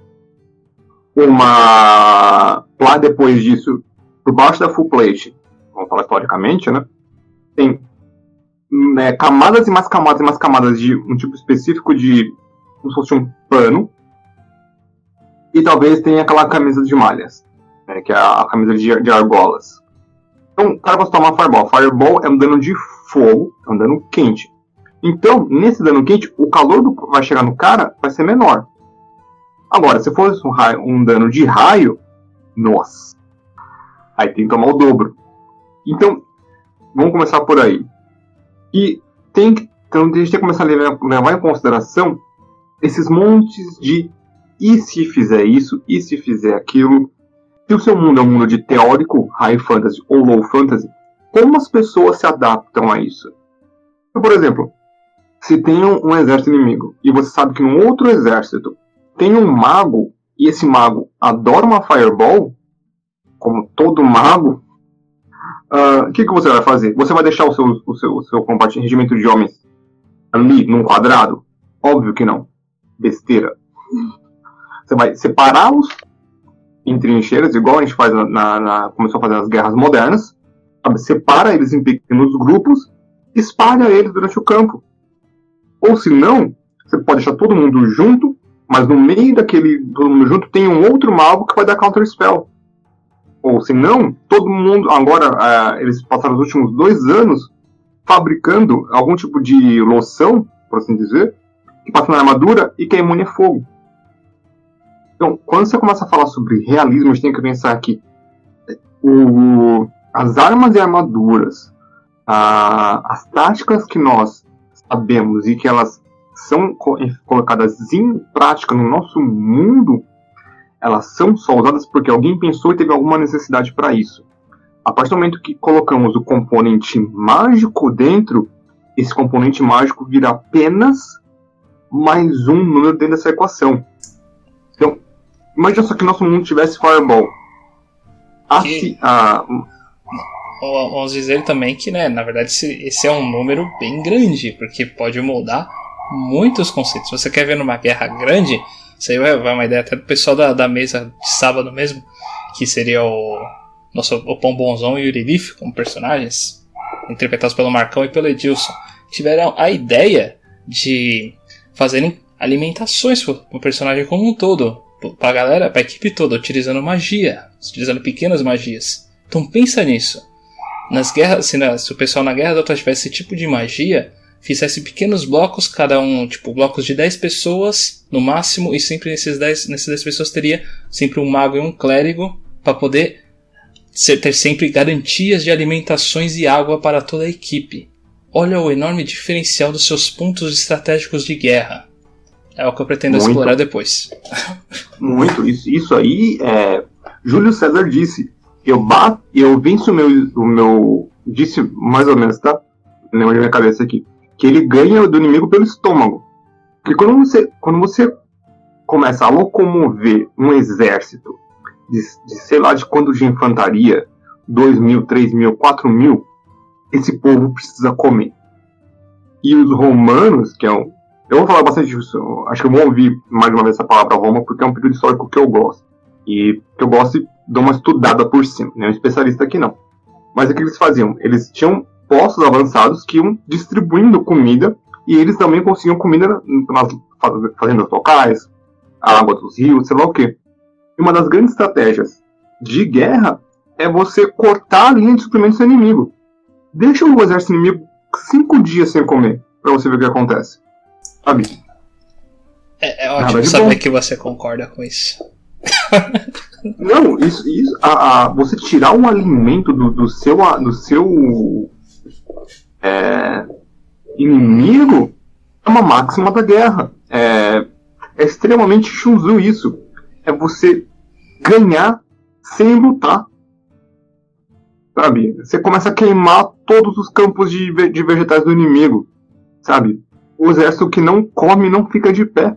uma. Lá depois disso, por baixo da full plate, vamos falar historicamente, né? Tem né, camadas e mais camadas e mais camadas de um tipo específico de. como se fosse um pano. E talvez tenha aquela camisa de malhas, né, que é a, camisa de, de argolas. Então, o cara vai tomar Fireball. Fireball é um dano de fogo, é um dano quente. Então, nesse dano quente, o calor do, vai chegar no cara vai ser menor. Agora, se fosse um, raio, um dano de raio, nossa. Aí tem que tomar o dobro. Então, vamos começar por aí. E tem que, então, a gente tem que começar a levar, levar em consideração esses montes de e se fizer isso, e se fizer aquilo. Se o seu mundo é um mundo de teórico, high fantasy ou low fantasy, como as pessoas se adaptam a isso? Então, por exemplo, se tem um, um exército inimigo e você sabe que no outro exército tem um mago e esse mago adora uma fireball, como todo mago, ah, o uh, que, que você vai fazer? Você vai deixar o seu, o seu, o seu regimento de homens ali num quadrado? Óbvio que não. Besteira. Você vai separá-los em trincheiras, igual a gente faz na, na, na, começou a fazer nas guerras modernas. Sabe? Separa eles em pequenos grupos, espalha eles durante o campo. Ou se não, você pode deixar todo mundo junto, mas no meio daquele todo junto tem um outro mago que vai dar counter spell. Ou se não, todo mundo. Agora, uh, eles passaram os últimos dois anos fabricando algum tipo de loção, por assim dizer, que passa na armadura e que é imune a fogo. Então, quando você começa a falar sobre realismo, a gente tem que pensar que o, as armas e armaduras, as táticas que nós sabemos e que elas são colocadas em prática no nosso mundo, elas são só usadas porque alguém pensou e teve alguma necessidade para isso. A partir do momento que colocamos o componente mágico dentro, esse componente mágico vira apenas mais um número dentro dessa equação. Então, imagina só que nosso mundo tivesse Fireball. Que... A, Vamos dizer também que, né, na verdade, esse, é um número bem grande, porque pode mudar muitos conceitos. Você quer ver numa guerra grande, isso aí vai, uma ideia até do pessoal da, da mesa de sábado mesmo, que seria o nosso o Pão Bonzão e o Yurilif como personagens, interpretados pelo Marcão e pelo Edilson, tiveram a ideia de fazerem alimentações para o personagem como um todo, para a galera, para a equipe toda, utilizando magia, utilizando pequenas magias. Então pensa nisso. Nas guerras, se, na, se o pessoal na Guerra da tivesse esse tipo de magia, fizesse pequenos blocos, cada um, tipo, blocos de 10 pessoas no máximo, e sempre nesses 10, nessas 10 pessoas teria sempre um mago e um clérigo para poder ser, ter sempre garantias de alimentações e água para toda a equipe. Olha o enorme diferencial dos seus pontos estratégicos de guerra. É o que eu pretendo Muito. explorar depois. Muito, isso, isso aí é. Júlio César disse: eu bato, eu venço o meu, o meu. Disse mais ou menos, tá? Lembra da minha cabeça aqui que ele ganha do inimigo pelo estômago. Porque quando você, quando você começa a locomover um exército de, de sei lá de quanto de infantaria, 2 mil, 3 mil, 4 mil, esse povo precisa comer. e os romanos, que é um. Eu vou falar bastante disso, acho que eu vou ouvir mais uma vez essa palavra Roma, porque é um período histórico que eu gosto. E que eu gosto e dou uma estudada por cima, não é um especialista aqui não. Mas o que eles faziam? Eles tinham postos avançados que iam distribuindo comida e eles também conseguiam comida nas fazendas locais, a água dos rios, sei lá o quê. E uma das grandes estratégias de guerra é você cortar a linha de suprimentos do inimigo. Deixa o exército inimigo cinco dias sem comer, pra você ver o que acontece. Sabe? É, é ótimo saber bom. que você concorda com isso. Não, isso, isso a, a, você tirar um alimento do, do seu, do seu é, inimigo é uma máxima da guerra. É, é extremamente chunzu isso. É você ganhar sem lutar. Sabe? Você começa a queimar todos os campos de, de vegetais do inimigo. Sabe? O exército que não come não fica de pé.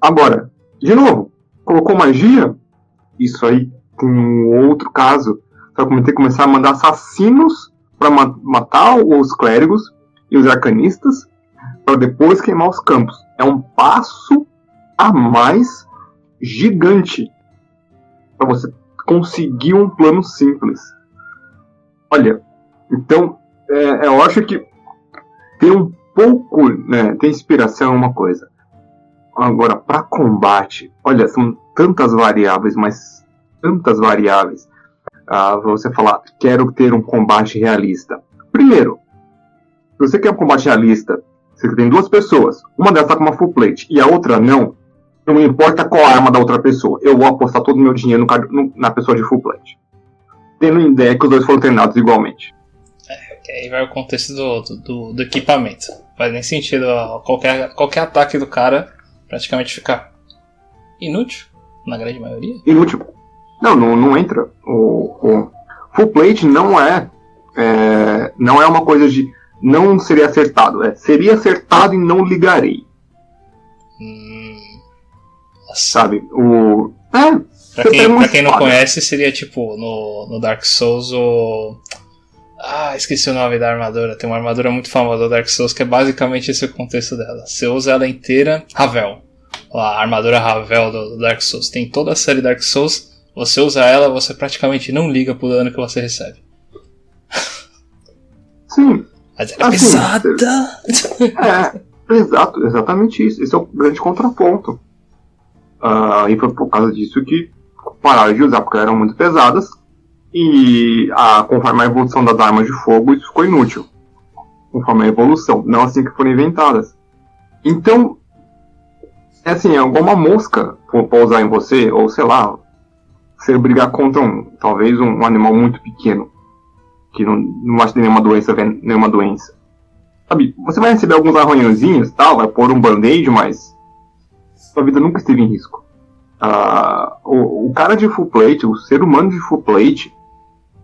Agora, de novo, colocou magia? Isso aí tem um outro caso. Vai ter que começar a mandar assassinos para ma matar os clérigos e os arcanistas para depois queimar os campos. É um passo a mais gigante para você conseguir um plano simples. Olha, então é, eu acho que tem um pouco, né, tem inspiração uma coisa. Agora, para combate, olha, são tantas variáveis, mas tantas variáveis. Você falar, quero ter um combate realista. Primeiro, se você quer um combate realista, você tem duas pessoas, uma delas está com uma full plate e a outra não, não importa qual arma da outra pessoa, eu vou apostar todo o meu dinheiro no, no, na pessoa de full plate. Tendo em ideia que os dois foram treinados igualmente. É, aí vai o contexto do, do, do equipamento. Faz nem sentido qualquer, qualquer ataque do cara praticamente ficar inútil, na grande maioria. Inútil. Não, não, não entra. O, o full plate não é, é, não é uma coisa de não seria acertado. É, seria acertado e não ligarei. Hum, Sabe? O. É. Pra quem, pra quem não conhece, seria tipo no, no Dark Souls o. Ah, esqueci o nome da armadura. Tem uma armadura muito famosa do Dark Souls que é basicamente esse o contexto dela. Você usa ela inteira, Ravel. A armadura Ravel do Dark Souls. Tem toda a série Dark Souls. Você usa ela, você praticamente não liga pro dano que você recebe. Sim. Mas ela é assim, pesada. É, exato, exatamente isso. Esse é o grande contraponto. Uh, e foi por causa disso que pararam de usar, porque eram muito pesadas e a, conforme a evolução das armas de fogo, isso ficou inútil. Conforme a evolução, não assim que foram inventadas. Então, é assim, alguma mosca pousar em você, ou sei lá, você brigar contra um, talvez um, animal muito pequeno, que não, não vai ter nenhuma doença, nenhuma doença. Sabe, você vai receber alguns arranhãozinhos, tal, vai pôr um band-aid, mas sua vida nunca esteve em risco. Uh, o, o, cara de full plate, o ser humano de full plate,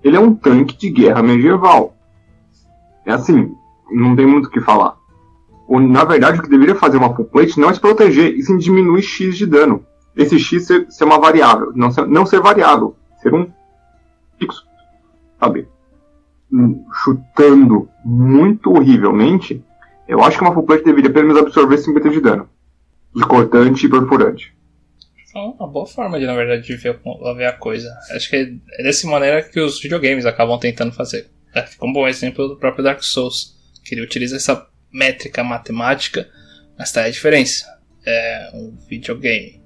ele é um tanque de guerra medieval. É assim, não tem muito o que falar. O, na verdade, o que deveria fazer uma full plate não é se proteger, e sim diminuir X de dano. Esse X ser, ser uma variável, não ser, não ser variável, ser um fixo. Sabe? Hum, chutando muito horrivelmente, eu acho que uma full plate deveria pelo menos absorver 50 de dano. De cortante e perfurante. É uma boa forma de, na verdade, de ver, ver a coisa. Acho que é dessa maneira que os videogames acabam tentando fazer. É, fica um bom exemplo do próprio Dark Souls, que ele utiliza essa métrica matemática, mas tá a diferença. É um videogame.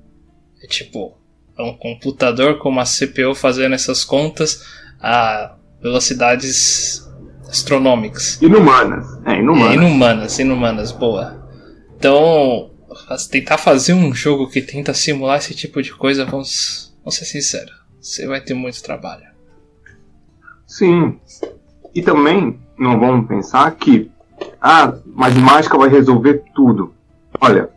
É tipo, é um computador com uma CPU fazendo essas contas a velocidades astronômicas. Inumanas. É, inumanas. É, inumanas, inumanas, boa. Então, tentar fazer um jogo que tenta simular esse tipo de coisa, vamos, vamos ser sinceros, você vai ter muito trabalho. Sim. E também não vamos pensar que ah, mas mágica vai resolver tudo. Olha,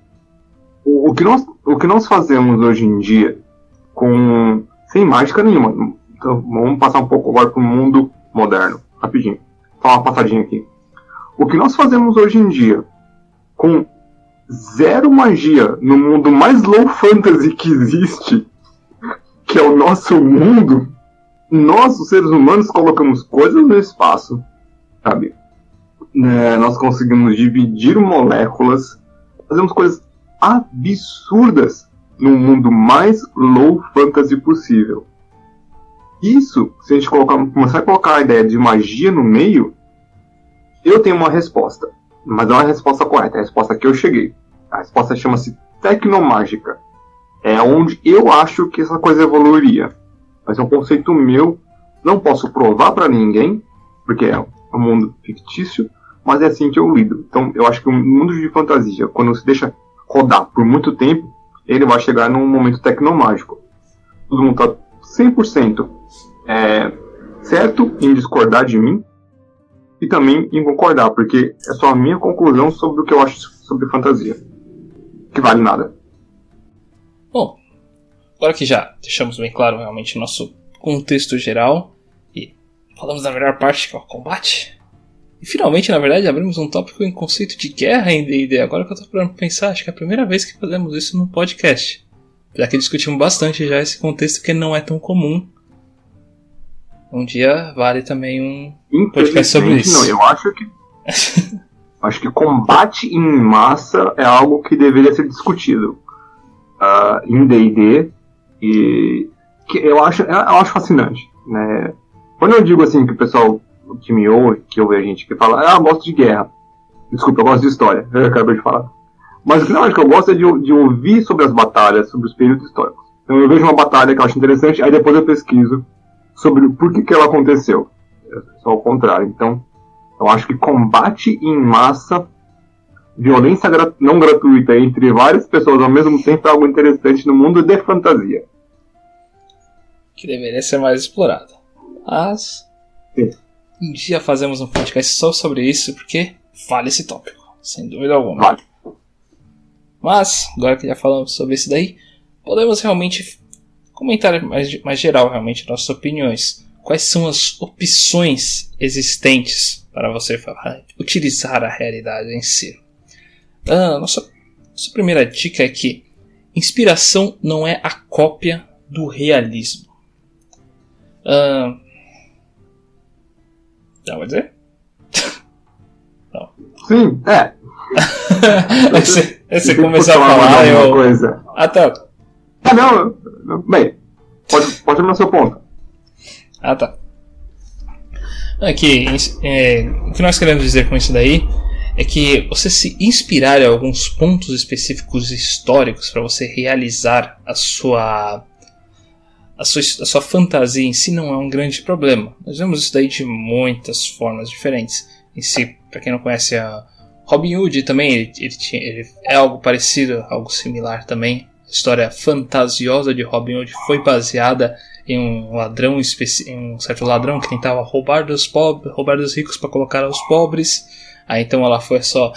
o, que nós, o que nós fazemos hoje em dia com sem mágica nenhuma. Então, vamos passar um pouco agora para o mundo moderno, rapidinho. Só uma passadinha aqui. O que nós fazemos hoje em dia com zero magia no mundo mais low fantasy que existe, que é o nosso mundo, nós, os seres humanos, colocamos coisas no espaço, sabe? né, nós conseguimos dividir moléculas, fazemos coisas absurdas no mundo mais low fantasy possível. Isso, se a gente colocar, começar a colocar a ideia de magia no meio, eu tenho uma resposta. Mas não é a resposta correta, é a resposta que eu cheguei. A resposta chama-se tecnomágica. É onde eu acho que essa coisa evoluiria. Mas é um conceito meu, não posso provar para ninguém, porque é um mundo fictício, mas é assim que eu lido. Então eu acho que o mundo de fantasia, quando se deixa rodar por muito tempo, ele vai chegar num momento tecnomágico. Todo mundo tá 100% é, certo em discordar de mim e também em concordar, porque é só a minha conclusão sobre o que eu acho sobre fantasia. Que vale nada. Bom, agora que já deixamos bem claro realmente o nosso contexto geral e falamos da melhor parte que é o combate. E finalmente, na verdade, abrimos um tópico em conceito de guerra em D&D. Agora que eu tô para pensar, acho que é a primeira vez que fazemos isso num podcast. Já que discutimos bastante já esse contexto que não é tão comum um dia vale também um podcast sobre isso. Não, eu acho que. acho que combate em massa é algo que deveria ser discutido uh, em DD e que eu acho, eu acho fascinante. Né? Quando eu digo assim que o pessoal que me ouve, que ouve a gente, que fala, ah, eu gosto de guerra. Desculpa, eu gosto de história, eu acabei de falar. Mas o que eu acho que eu gosto é de, de ouvir sobre as batalhas, sobre os períodos históricos. Então eu vejo uma batalha que eu acho interessante, aí depois eu pesquiso sobre por que, que ela aconteceu. É só o contrário. Então, eu acho que combate em massa, violência gra não gratuita entre várias pessoas ao mesmo tempo é algo interessante no mundo de fantasia. Que deveria ser mais explorado. Mas. Sim. Um dia fazemos um podcast só sobre isso, porque vale esse tópico, sem dúvida alguma. Vale. Mas, agora que já falamos sobre isso daí, podemos realmente comentário mais, mais geral, realmente, nossas opiniões. Quais são as opções existentes para você falar, utilizar a realidade em si? Ah, nossa, nossa primeira dica é que inspiração não é a cópia do realismo. Ah, não, vai dizer? não. Sim, é. você, você começou a falar, eu. Coisa. Ah, tá. Ah, não. Bem, pode, pode terminar seu ponto. Ah, tá. Aqui, é, o que nós queremos dizer com isso daí é que você se inspirar em alguns pontos específicos históricos para você realizar a sua, a sua a sua fantasia em si não é um grande problema. Nós vemos isso daí de muitas formas diferentes. Em si, para quem não conhece a Robin Hood também, ele, ele, tinha, ele é algo parecido, algo similar também história fantasiosa de Robin Hood foi baseada em um ladrão em um certo ladrão que tentava roubar dos pobres, roubar dos ricos para colocar aos pobres. Aí então ela foi só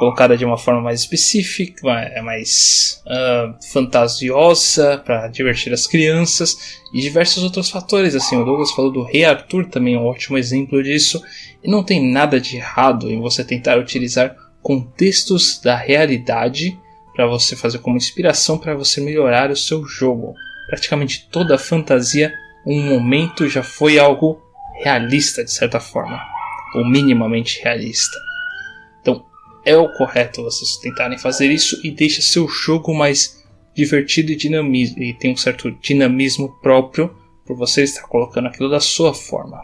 colocada de uma forma mais específica, mais uh, fantasiosa para divertir as crianças e diversos outros fatores. Assim, o Douglas falou do Rei Arthur também é um ótimo exemplo disso. E não tem nada de errado em você tentar utilizar contextos da realidade para você fazer como inspiração para você melhorar o seu jogo. Praticamente toda fantasia, um momento já foi algo realista de certa forma, ou minimamente realista. É o correto vocês tentarem fazer isso e deixa seu jogo mais divertido e dinamismo e tem um certo dinamismo próprio por você estar colocando aquilo da sua forma.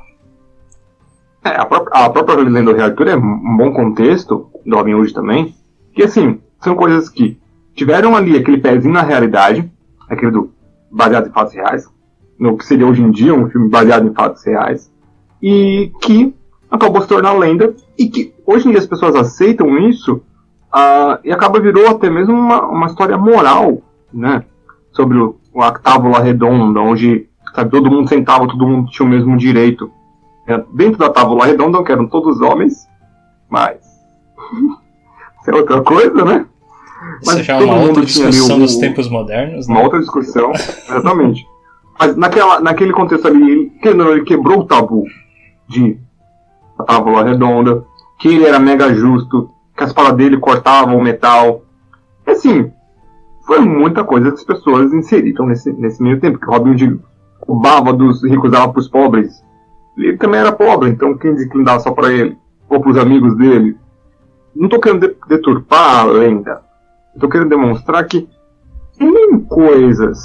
É, a, própria, a própria Lenda do Reator é um bom contexto do Robin Hood também, que assim, são coisas que tiveram ali aquele pezinho na realidade, aquele do baseado em fatos reais, no que seria hoje em dia um filme baseado em fatos reais, e que acabou se tornando lenda, e que hoje em dia as pessoas aceitam isso, uh, e acaba virou até mesmo uma, uma história moral, né? Sobre o, a tábua redonda, onde sabe, todo mundo sentava, todo mundo tinha o mesmo direito. É, dentro da tábua redonda, que eram todos homens, mas. Isso é outra coisa, né? Mas já é uma outra discussão dos tempos modernos. Né? Uma outra discussão, exatamente. Mas naquela, naquele contexto ali, ele, ele quebrou o tabu de a tábua redonda, que ele era mega justo, que as palavras dele cortavam o metal. Assim, foi muita coisa que as pessoas inseriram nesse, nesse meio tempo, que Robin Hood roubava dos ricos dava para os pobres. Ele também era pobre, então quem que dava só para ele? ou para os amigos dele. Não estou querendo deturpar a lenda. Estou querendo demonstrar que tem coisas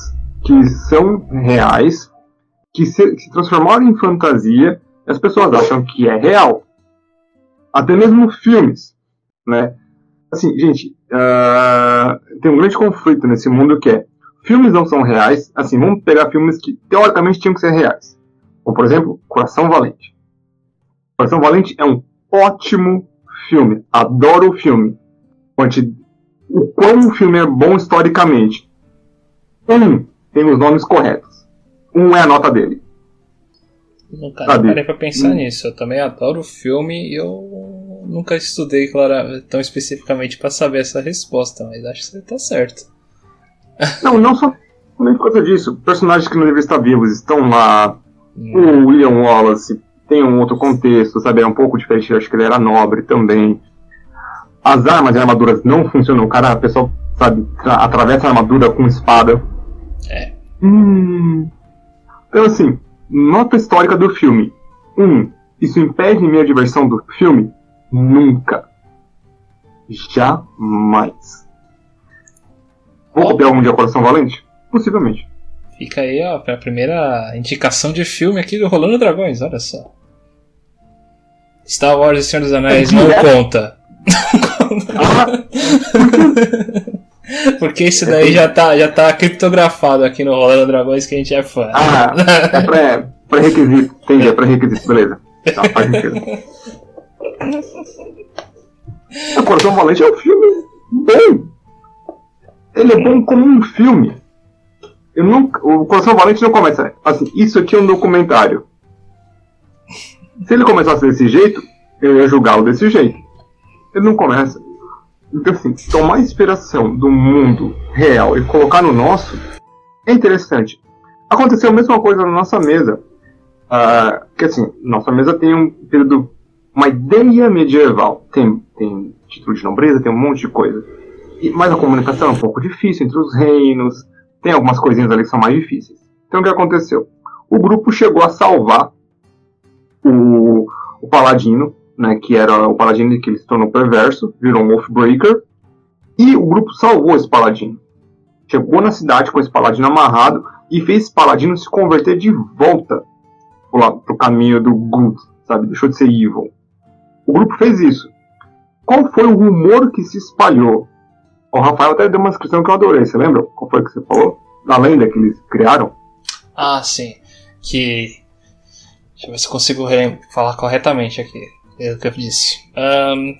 que são reais, que se, se transformaram em fantasia, as pessoas acham que é real. Até mesmo filmes, né? Assim, gente, uh, tem um grande conflito nesse mundo que é filmes não são reais. Assim, vamos pegar filmes que teoricamente tinham que ser reais. Como, por exemplo, Coração Valente. Coração Valente é um ótimo filme. Adoro o filme. O quão o filme é bom historicamente. Um tem os nomes corretos. Um é a nota dele. Nunca parei pra pensar hum. nisso. Eu também adoro o filme e eu nunca estudei claro, tão especificamente para saber essa resposta, mas acho que você tá certo. Não, não só por causa disso. Personagens que não deveriam estar vivos estão lá. Hum. O William Wallace tem um outro contexto, sabe? É um pouco diferente. acho que ele era nobre também. As armas e armaduras não funcionam. O cara, a pessoa, sabe, atravessa a armadura com espada. É. Hum. Então, assim, nota histórica do filme. Um, isso impede minha diversão do filme? Nunca. Jamais. Vou copiar algum dia Coração Valente? Possivelmente. Fica aí ó, a primeira indicação de filme aqui do Rolando Dragões, olha só. Star Wars e Senhor dos Anéis não é? conta. Ah, Porque isso daí já tá, já tá criptografado aqui no Rolando Dragões que a gente é fã. Ah, é pré, pré-requisito. Entendi, é pré-requisito, beleza. Tá, faz sentido. A Coração Valente é um filme bom. Ele é bom como um filme. Eu nunca, o Coração Valente não começa assim, isso aqui é um documentário. Se ele começasse desse jeito, eu ia julgá-lo desse jeito. Ele não começa. Então, assim, tomar inspiração do mundo real e colocar no nosso é interessante. Aconteceu a mesma coisa na nossa mesa. Uh, que assim, nossa mesa tem um período, uma ideia medieval. Tem, tem título de nobreza, tem um monte de coisa. E, mas a comunicação é um pouco difícil entre os reinos. Tem algumas coisinhas ali que são mais difíceis. Então o que aconteceu? O grupo chegou a salvar o, o paladino né, que era o paladino que ele se tornou perverso, virou um Wolfbreaker, e o grupo salvou esse paladino. Chegou na cidade com esse paladino amarrado e fez esse paladino se converter de volta pro, pro caminho do good, sabe? Deixou de ser evil. O grupo fez isso. Qual foi o rumor que se espalhou? O Rafael até deu uma descrição que eu adorei, você lembra? Qual foi que você falou? Da lenda que eles criaram? Ah, sim. Que. Deixa eu ver se consigo falar corretamente aqui é o que eu disse. Um,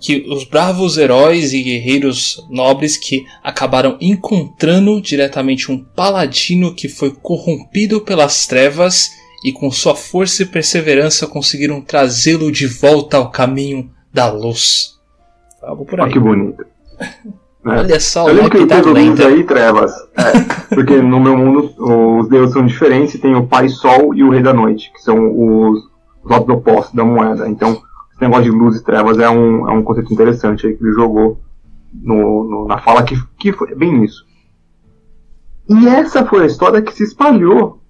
que os bravos heróis e guerreiros nobres que acabaram encontrando diretamente um paladino que foi corrompido pelas trevas e com sua força e perseverança conseguiram trazê-lo de volta ao caminho da luz. Algo por aí. Oh, que bonito. Olha só eu lembro que tá lenda. aí trevas. É, porque no meu mundo os deuses são diferentes. Tem o Pai Sol e o Rei da Noite, que são os os lados opostos da moeda. Então, esse negócio de luz e trevas é um, é um conceito interessante aí que ele jogou no, no, na fala que, que foi bem isso. E essa foi a história que se espalhou.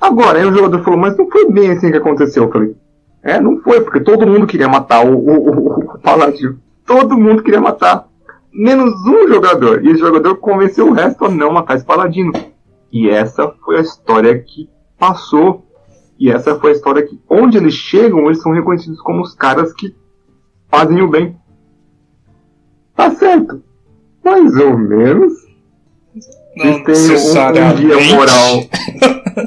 Agora, aí o jogador falou, mas não foi bem assim que aconteceu. Eu falei, é, não foi, porque todo mundo queria matar o, o, o, o Paladino. Todo mundo queria matar. Menos um jogador. E esse jogador convenceu o resto a não matar esse Paladino. E essa foi a história que passou e essa foi a história que, onde eles chegam, eles são reconhecidos como os caras que fazem o bem. Tá certo. Mais ou menos. Não eles têm um, um guia moral.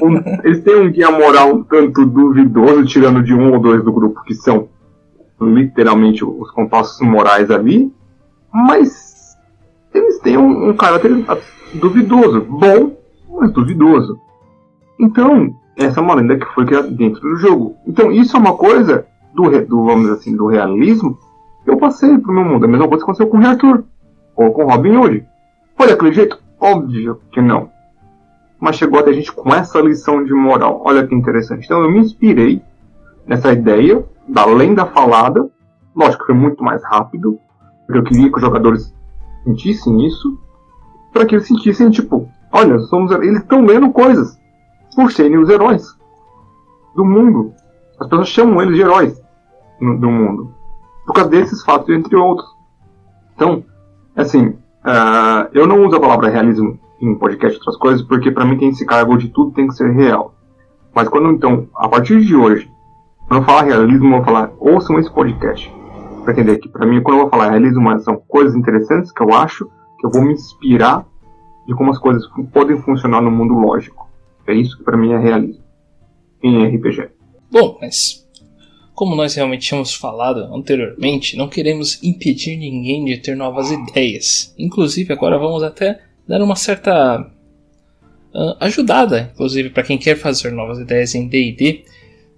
um, eles têm um guia moral um tanto duvidoso, tirando de um ou dois do grupo que são literalmente os compassos morais ali. Mas eles têm um, um caráter duvidoso. Bom, mas duvidoso. Então, essa é uma lenda que foi criada dentro do jogo. Então isso é uma coisa do, do vamos dizer assim, do realismo que eu passei pro meu mundo. A mesma coisa que aconteceu com o Arthur ou com Robin Hood. Foi daquele jeito? Óbvio que não. Mas chegou até a gente com essa lição de moral. Olha que interessante. Então eu me inspirei nessa ideia da lenda falada. Lógico que foi muito mais rápido, porque eu queria que os jogadores sentissem isso, para que eles sentissem tipo, olha, somos eles estão lendo coisas por serem os heróis do mundo. As pessoas chamam eles de heróis. no, do mundo. Por causa desses fatos, entre outros. Então, assim, uh, eu não uso a palavra realismo em podcast e outras coisas, porque para mim tem esse cargo de tudo tem que ser real. Mas quando então, a partir de hoje, quando eu falar realismo, eu vou falar, ouçam esse podcast. Pra entender que para mim, quando eu vou falar realismo, são coisas interessantes que eu acho, que eu vou me inspirar de como as coisas podem funcionar no mundo lógico. É isso que para mim é realismo em RPG. Bom, mas como nós realmente tínhamos falado anteriormente, não queremos impedir ninguém de ter novas ideias. Inclusive, agora vamos até dar uma certa uh, ajudada, inclusive para quem quer fazer novas ideias em D&D.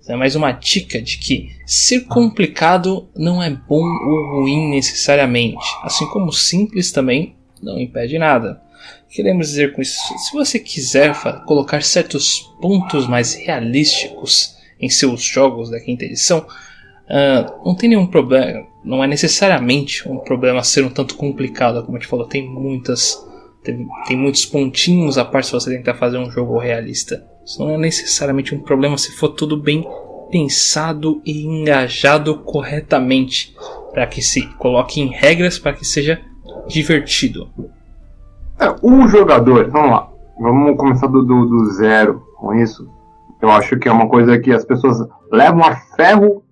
É mais uma dica de que ser complicado não é bom ou ruim necessariamente, assim como simples também não impede nada. Queremos dizer com isso, se você quiser colocar certos pontos mais realísticos em seus jogos da quinta edição, uh, não tem nenhum problema, não é necessariamente um problema ser um tanto complicado, como a gente falou, tem muitas tem, tem muitos pontinhos a parte se você tentar fazer um jogo realista. Isso não é necessariamente um problema se for tudo bem pensado e engajado corretamente para que se coloque em regras para que seja divertido. É, um jogador, vamos lá, vamos começar do, do, do, zero com isso. Eu acho que é uma coisa que as pessoas levam a ferro,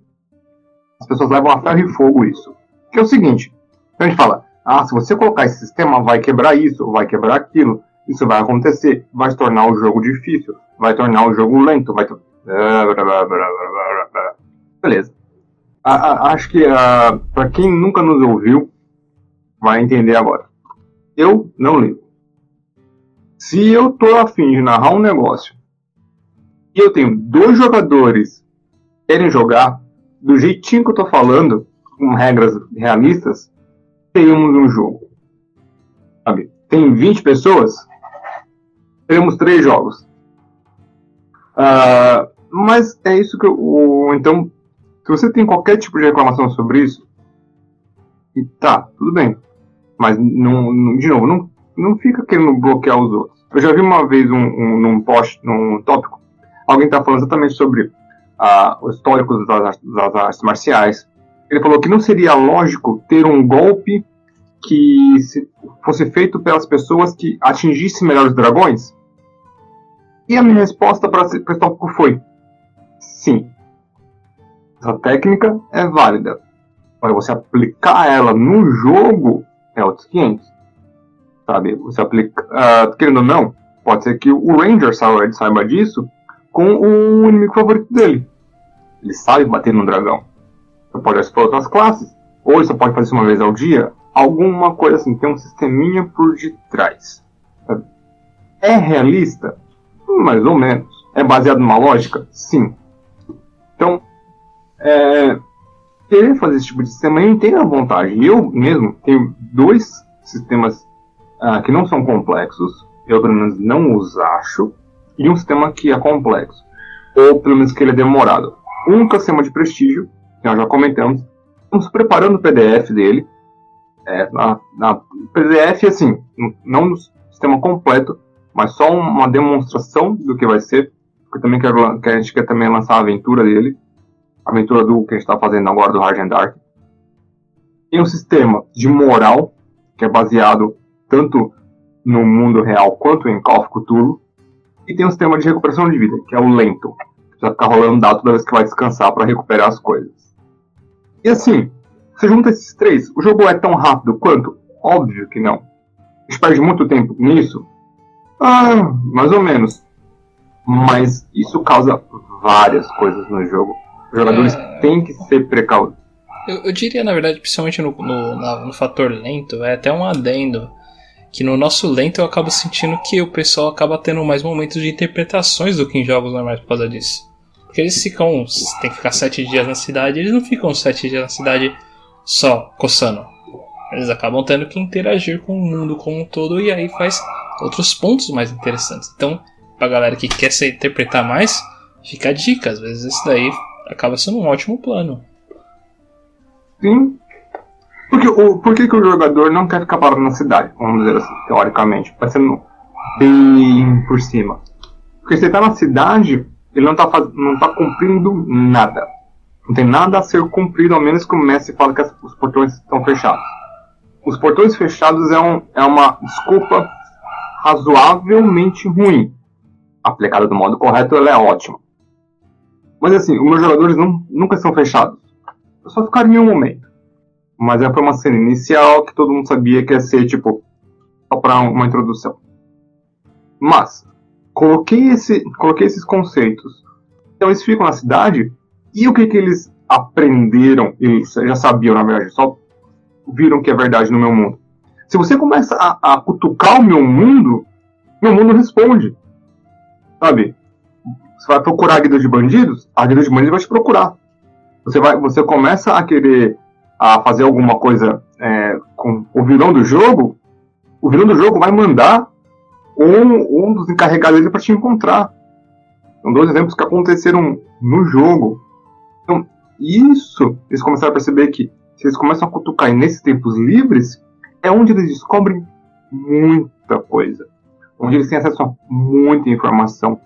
as pessoas levam a ferro e fogo isso. Que é o seguinte, a gente fala, ah, se você colocar esse sistema, vai quebrar isso, vai quebrar aquilo, isso vai acontecer, vai se tornar o jogo difícil, vai tornar o jogo lento, vai. Beleza. A, a, acho que para quem nunca nos ouviu, vai entender agora. Eu não ligo. Se eu tô afim de narrar um negócio e eu tenho dois jogadores que querem jogar do jeitinho que eu tô falando, com regras realistas, temos um jogo. Sabe? Tem 20 pessoas, teremos três jogos. Uh, mas é isso que eu. Então, se você tem qualquer tipo de reclamação sobre isso, tá, tudo bem. Mas, não, não, de novo, não, não fica querendo bloquear os outros. Eu já vi uma vez um, um, num post, num tópico, alguém tá falando exatamente sobre uh, os históricos das, das artes marciais. Ele falou que não seria lógico ter um golpe que fosse feito pelas pessoas que atingissem melhor os dragões? E a minha resposta para esse tópico foi: sim. Essa técnica é válida. Para você aplicar ela no jogo, é outros 500. Sabe? Você aplica. Uh, querendo ou não, pode ser que o Ranger saiba, disso com o inimigo favorito dele. Ele sabe bater no dragão. Você pode explorar outras classes. Ou você pode fazer isso uma vez ao dia. Alguma coisa assim, tem um sisteminha por detrás. Sabe? É realista? Mais ou menos. É baseado numa lógica? Sim. Então, é, querer fazer esse tipo de sistema, eu entendo a vontade. Eu mesmo tenho dois sistemas uh, que não são complexos, eu pelo menos não os acho, e um sistema que é complexo, ou pelo menos que ele é demorado. Um que é o sistema de prestígio, que nós já comentamos, estamos preparando o PDF dele, é, na, na PDF, assim, não no sistema completo, mas só uma demonstração do que vai ser, porque também quer, que a gente quer também lançar a aventura dele, aventura do que a gente está fazendo agora do Hard and Dark. Tem um sistema de moral, que é baseado tanto no mundo real quanto em Call of Cthulhu. E tem um sistema de recuperação de vida, que é o lento. Vai ficar rolando dado toda vez que vai descansar para recuperar as coisas. E assim, você junta esses três, o jogo é tão rápido quanto? Óbvio que não. A gente perde muito tempo nisso? Ah, mais ou menos. Mas isso causa várias coisas no jogo. Os jogadores é... têm que ser precaudos. Eu, eu, diria, na verdade, principalmente no, no, no, fator lento, é até um adendo. Que no nosso lento eu acabo sentindo que o pessoal acaba tendo mais momentos de interpretações do que em jogos normais por causa disso. Porque eles ficam. tem que ficar sete dias na cidade, eles não ficam sete dias na cidade só coçando. Eles acabam tendo que interagir com o mundo como um todo e aí faz outros pontos mais interessantes. Então, pra galera que quer se interpretar mais, fica a dica. Às vezes isso daí acaba sendo um ótimo plano. Sim. Porque o, por que, o jogador não quer ficar parado na cidade? Vamos dizer assim, teoricamente. Parecendo bem por cima. Porque se ele tá na cidade, ele não tá, faz, não tá cumprindo nada. Não tem nada a ser cumprido, a menos que o Messi fale que os portões estão fechados. Os portões fechados é, um, é uma desculpa razoavelmente ruim. Aplicada do modo correto, ela é ótima. Mas assim, os meus jogadores não, nunca são fechados. Eu só ficaram em um momento. Mas é foi uma cena inicial que todo mundo sabia que ia ser, tipo, só para uma introdução. Mas, coloquei, esse, coloquei esses conceitos. Então eles ficam na cidade e o que, que eles aprenderam? Eles já sabiam, na verdade, só viram que é verdade no meu mundo. Se você começa a, a cutucar o meu mundo, meu mundo responde. Sabe? Você vai procurar a guia de bandidos, a guia de bandidos vai te procurar. Você, vai, você começa a querer a fazer alguma coisa é, com o vilão do jogo, o vilão do jogo vai mandar um, um dos encarregados dele para te encontrar. São dois exemplos que aconteceram no jogo. Então, isso, eles começaram a perceber que se eles começam a cutucar nesses tempos livres, é onde eles descobrem muita coisa. Onde eles têm acesso a muita informação.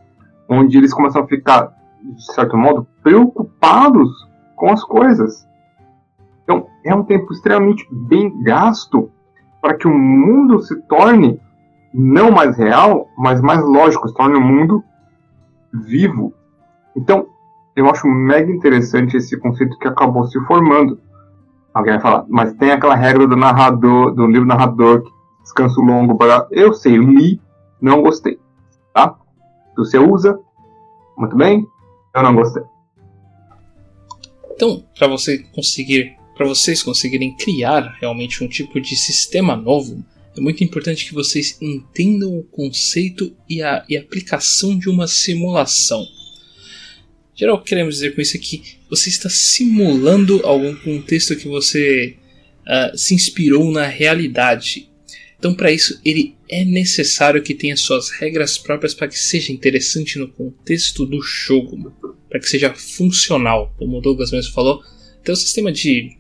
Onde eles começam a ficar, de certo modo, preocupados com as coisas. Então, é um tempo extremamente bem gasto para que o mundo se torne não mais real, mas mais lógico, se torne um mundo vivo. Então, eu acho mega interessante esse conceito que acabou se formando. Alguém vai falar, mas tem aquela regra do narrador, do livro narrador, descanso longo para. Eu sei, li, não gostei. Tá? Você usa, muito bem, eu não gostei. Então, para você conseguir, para vocês conseguirem criar realmente um tipo de sistema novo, é muito importante que vocês entendam o conceito e a, e a aplicação de uma simulação. Geral, queremos dizer com isso é que você está simulando algum contexto que você uh, se inspirou na realidade. Então, para isso, ele é necessário que tenha suas regras próprias para que seja interessante no contexto do jogo, para que seja funcional, como o Douglas mesmo falou. Então, o sistema de,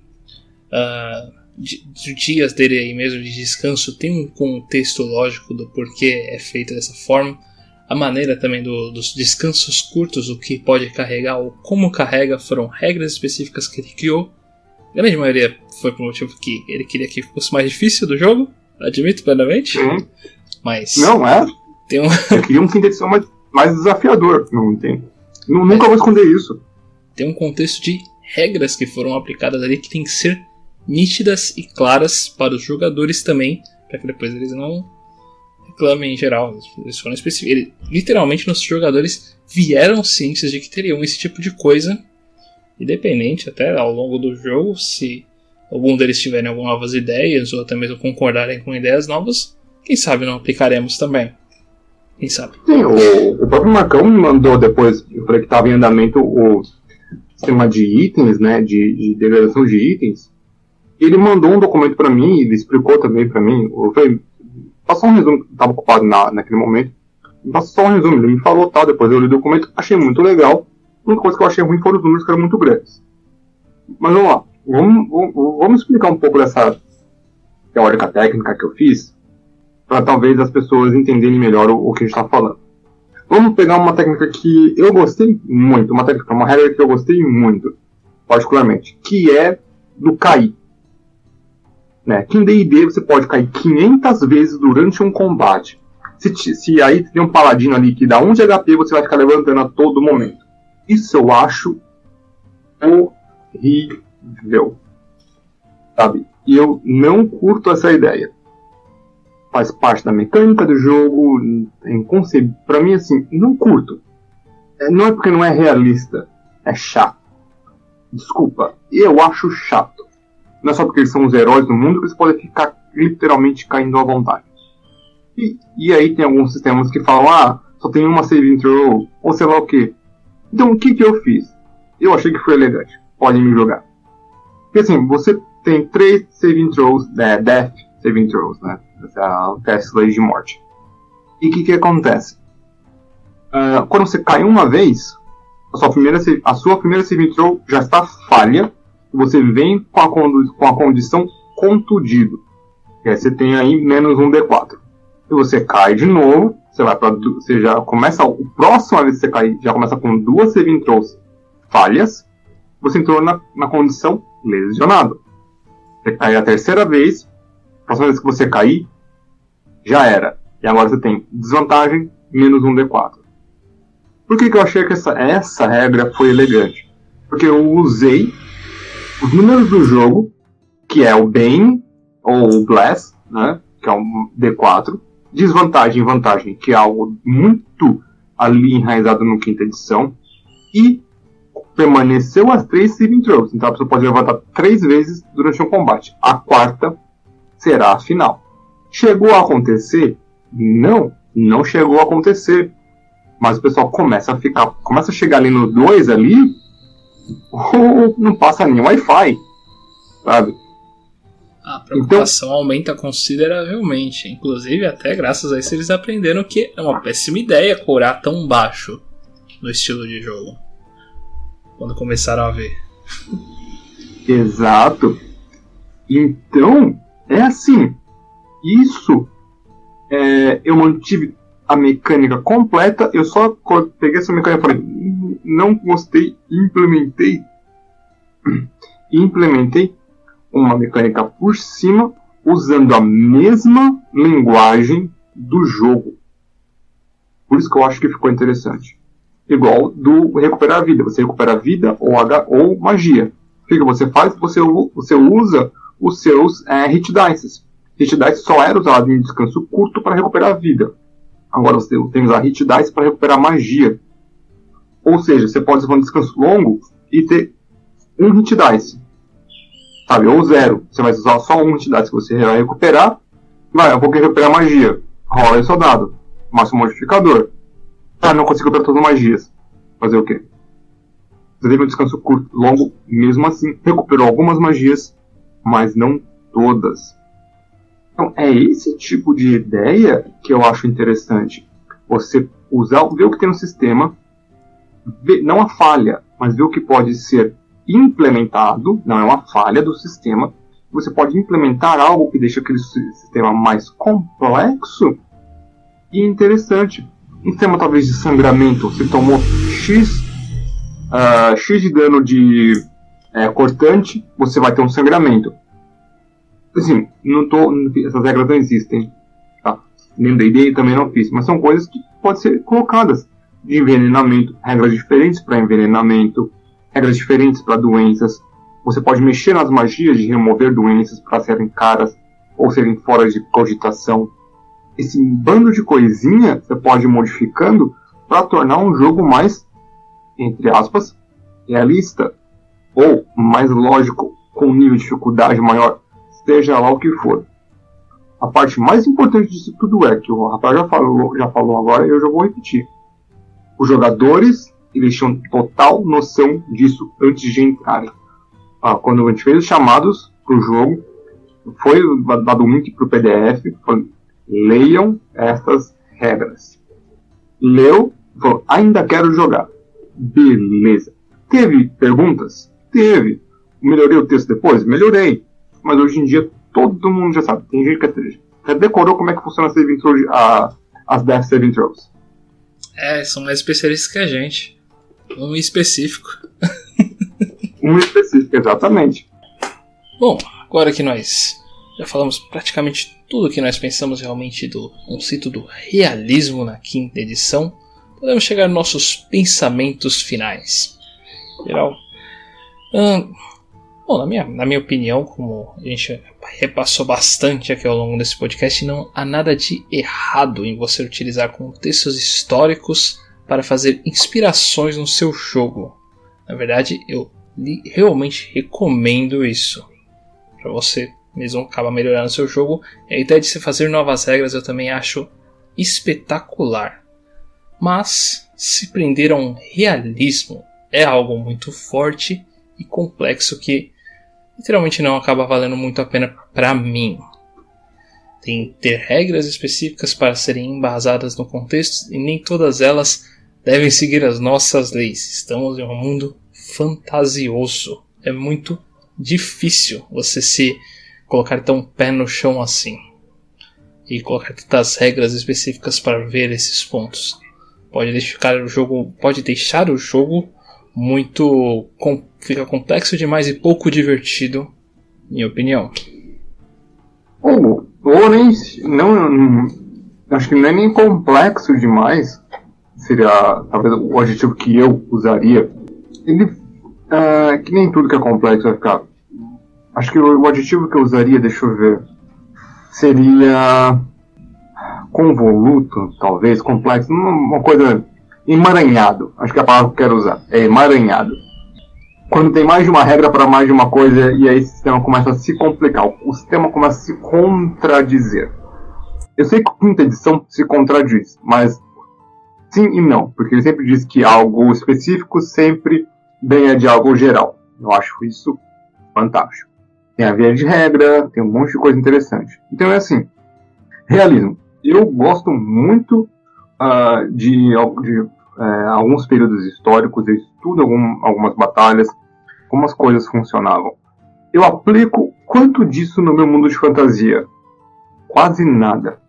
uh, de, de dias dele aí mesmo de descanso tem um contexto lógico do porquê é feito dessa forma a maneira também do, dos descansos curtos, o que pode carregar ou como carrega, foram regras específicas que ele criou. A grande maioria foi por motivo que ele queria que fosse mais difícil do jogo, admito plenamente. Sim. Mas. Não, é. Tem um... Eu queria um sintetizador mais, mais desafiador. Não entendo. Nunca é. vou esconder isso. Tem um contexto de regras que foram aplicadas ali que tem que ser nítidas e claras para os jogadores também, para que depois eles não reclamem em geral. Eles foram específicos. Literalmente, nossos jogadores vieram cientes de que teriam esse tipo de coisa, independente até ao longo do jogo, se algum deles tiverem algumas novas ideias ou até mesmo concordarem com ideias novas, quem sabe não aplicaremos também. Quem sabe? Sim, o, o próprio Marcão me mandou depois, eu falei que estava em andamento o sistema de itens, né, de, de degradação de itens. Ele mandou um documento para mim, ele explicou também para mim. Eu falei, Passou um resumo, estava ocupado na, naquele momento. Passou só um resumo, ele me falou tal, depois eu li o documento, achei muito legal. A única coisa que eu achei ruim foram os números que eram muito grandes. Mas vamos lá, vamos, vamos, vamos explicar um pouco dessa teórica técnica que eu fiz, para talvez as pessoas entenderem melhor o, o que a gente está falando. Vamos pegar uma técnica que eu gostei muito, uma técnica, uma regra que eu gostei muito, particularmente, que é do cair. Né? Que em D&D você pode cair 500 vezes durante um combate. Se, se aí tem um paladino ali que dá 1 de HP, você vai ficar levantando a todo momento. Isso eu acho horrível. Sabe? E eu não curto essa ideia. Faz parte da mecânica do jogo, inconcebível. Pra mim, assim, não curto. É, não é porque não é realista, é chato. Desculpa, eu acho chato. Não é só porque eles são os heróis do mundo que eles podem ficar literalmente caindo à vontade. E, e aí tem alguns sistemas que falam, ah, só tem uma save throw, ou sei lá o que. Então o que que eu fiz? Eu achei que foi elegante. Podem me jogar. Porque assim, você tem três saving throws, né, death saving throws, né? Esse é teste de morte. E o que que acontece? Uh, quando você cai uma vez, a sua primeira, a sua primeira saving throw já está falha você vem com a, com a condição contundido. E aí você tem aí menos um D4. E você cai de novo, você vai para você já começa o próximo vez que você cair já começa com duas saving throws falhas você entrou na, na condição lesionado. Você cai a terceira vez, a próxima vez que você cair, já era. E agora você tem desvantagem, menos um D4. Por que, que eu achei que essa, essa regra foi elegante? Porque eu usei os números do jogo, que é o Bane, ou o Bless, né, que é um D4, desvantagem e vantagem, que é algo muito ali enraizado no quinta edição, e permaneceu as três saving throws. Então a pessoa pode levantar três vezes durante um combate. A quarta será a final. Chegou a acontecer? Não, não chegou a acontecer. Mas o pessoal começa a ficar, começa a chegar ali no 2 ali, não passa nem Wi-Fi, sabe? A preocupação então, aumenta consideravelmente. Inclusive, até graças a isso, eles aprenderam que é uma péssima ideia curar tão baixo no estilo de jogo quando começaram a ver. Exato. Então, é assim. Isso é, eu mantive a mecânica completa, eu só peguei essa mecânica e falei, não gostei, implementei. Implementei uma mecânica por cima, usando a mesma linguagem do jogo. Por isso que eu acho que ficou interessante igual do recuperar a vida. Você recupera a vida ou, H, ou magia. O que você faz? Você, você usa os seus é, hit dice. Hit dice só era usado em descanso curto para recuperar a vida. Agora você tem que usar hit dice para recuperar magia. Ou seja, você pode usar um descanso longo e ter um hit dice. Sabe? Ou zero. Você vai usar só um hit dice que você vai recuperar. Vai, eu vou recuperar magia. Rola esse dado. Máximo modificador. Ah, não consigo apertar todas as magias. Fazer o quê? Você teve um descanso curto, longo, mesmo assim, recuperou algumas magias, mas não todas. Então, é esse tipo de ideia que eu acho interessante. Você usar, ver o que tem no sistema, ver, não a falha, mas ver o que pode ser implementado, não é uma falha do sistema. Você pode implementar algo que deixa aquele sistema mais complexo e interessante um sistema talvez de sangramento, você tomou X, uh, X de dano de é, cortante, você vai ter um sangramento. Assim, não tô, essas regras não existem. Tá? Nem D&D também não fiz, mas são coisas que podem ser colocadas. De envenenamento, regras diferentes para envenenamento, regras diferentes para doenças. Você pode mexer nas magias de remover doenças para serem caras ou serem fora de cogitação esse bando de coisinha você pode ir modificando para tornar um jogo mais, entre aspas, realista ou mais lógico, com um nível de dificuldade maior, seja lá o que for. A parte mais importante disso tudo é que o rapaz já falou, já falou agora e eu já vou repetir. Os jogadores eles tinham total noção disso antes de entrarem. Ah, quando a gente fez os chamados para o jogo, foi dado link para o PDF, foi leiam estas regras. Leu, falou, ainda quero jogar. Beleza. Teve perguntas? Teve. Melhorei o texto depois? Melhorei. Mas hoje em dia todo mundo já sabe. Tem gente que já decorou como é que funciona a saving throw, a, as death saving throws. É, são mais especialistas que a gente. Um específico. um específico, exatamente. Bom, agora que nós já falamos praticamente tudo que nós pensamos realmente do conceito do realismo na quinta edição. Podemos chegar aos nossos pensamentos finais. Geral. Hum, bom, na minha, na minha opinião, como a gente repassou bastante aqui ao longo desse podcast, não há nada de errado em você utilizar contextos históricos para fazer inspirações no seu jogo. Na verdade, eu realmente recomendo isso para você mesmo acaba melhorando seu jogo. A ideia de se fazer novas regras eu também acho espetacular. Mas se prender a um realismo é algo muito forte e complexo que literalmente não acaba valendo muito a pena para mim. Tem que ter regras específicas para serem embasadas no contexto e nem todas elas devem seguir as nossas leis. Estamos em um mundo fantasioso. É muito difícil você se colocar tão pé no chão assim e colocar tantas regras específicas para ver esses pontos. Pode deixar o jogo, pode deixar o jogo muito fica complexo demais e pouco divertido, minha opinião. Ou, ou nem. Não, acho que não é nem complexo demais. Seria talvez o adjetivo que eu usaria. Ele. Uh, que nem tudo que é complexo vai ficar. Acho que o, o adjetivo que eu usaria, deixa eu ver. Seria. Convoluto, talvez, complexo. Uma coisa. Emaranhado. Acho que é a palavra que eu quero usar. É emaranhado quando tem mais de uma regra para mais de uma coisa e aí o sistema começa a se complicar, o sistema começa a se contradizer. Eu sei que a quinta edição se contradiz, mas sim e não, porque ele sempre diz que algo específico sempre ganha de algo geral. Eu acho isso fantástico. Tem a via de regra, tem um monte de coisa interessante. Então é assim, realismo. Eu gosto muito uh, de, de é, alguns períodos históricos, eu estudo algum, algumas batalhas, como as coisas funcionavam. Eu aplico quanto disso no meu mundo de fantasia? Quase nada.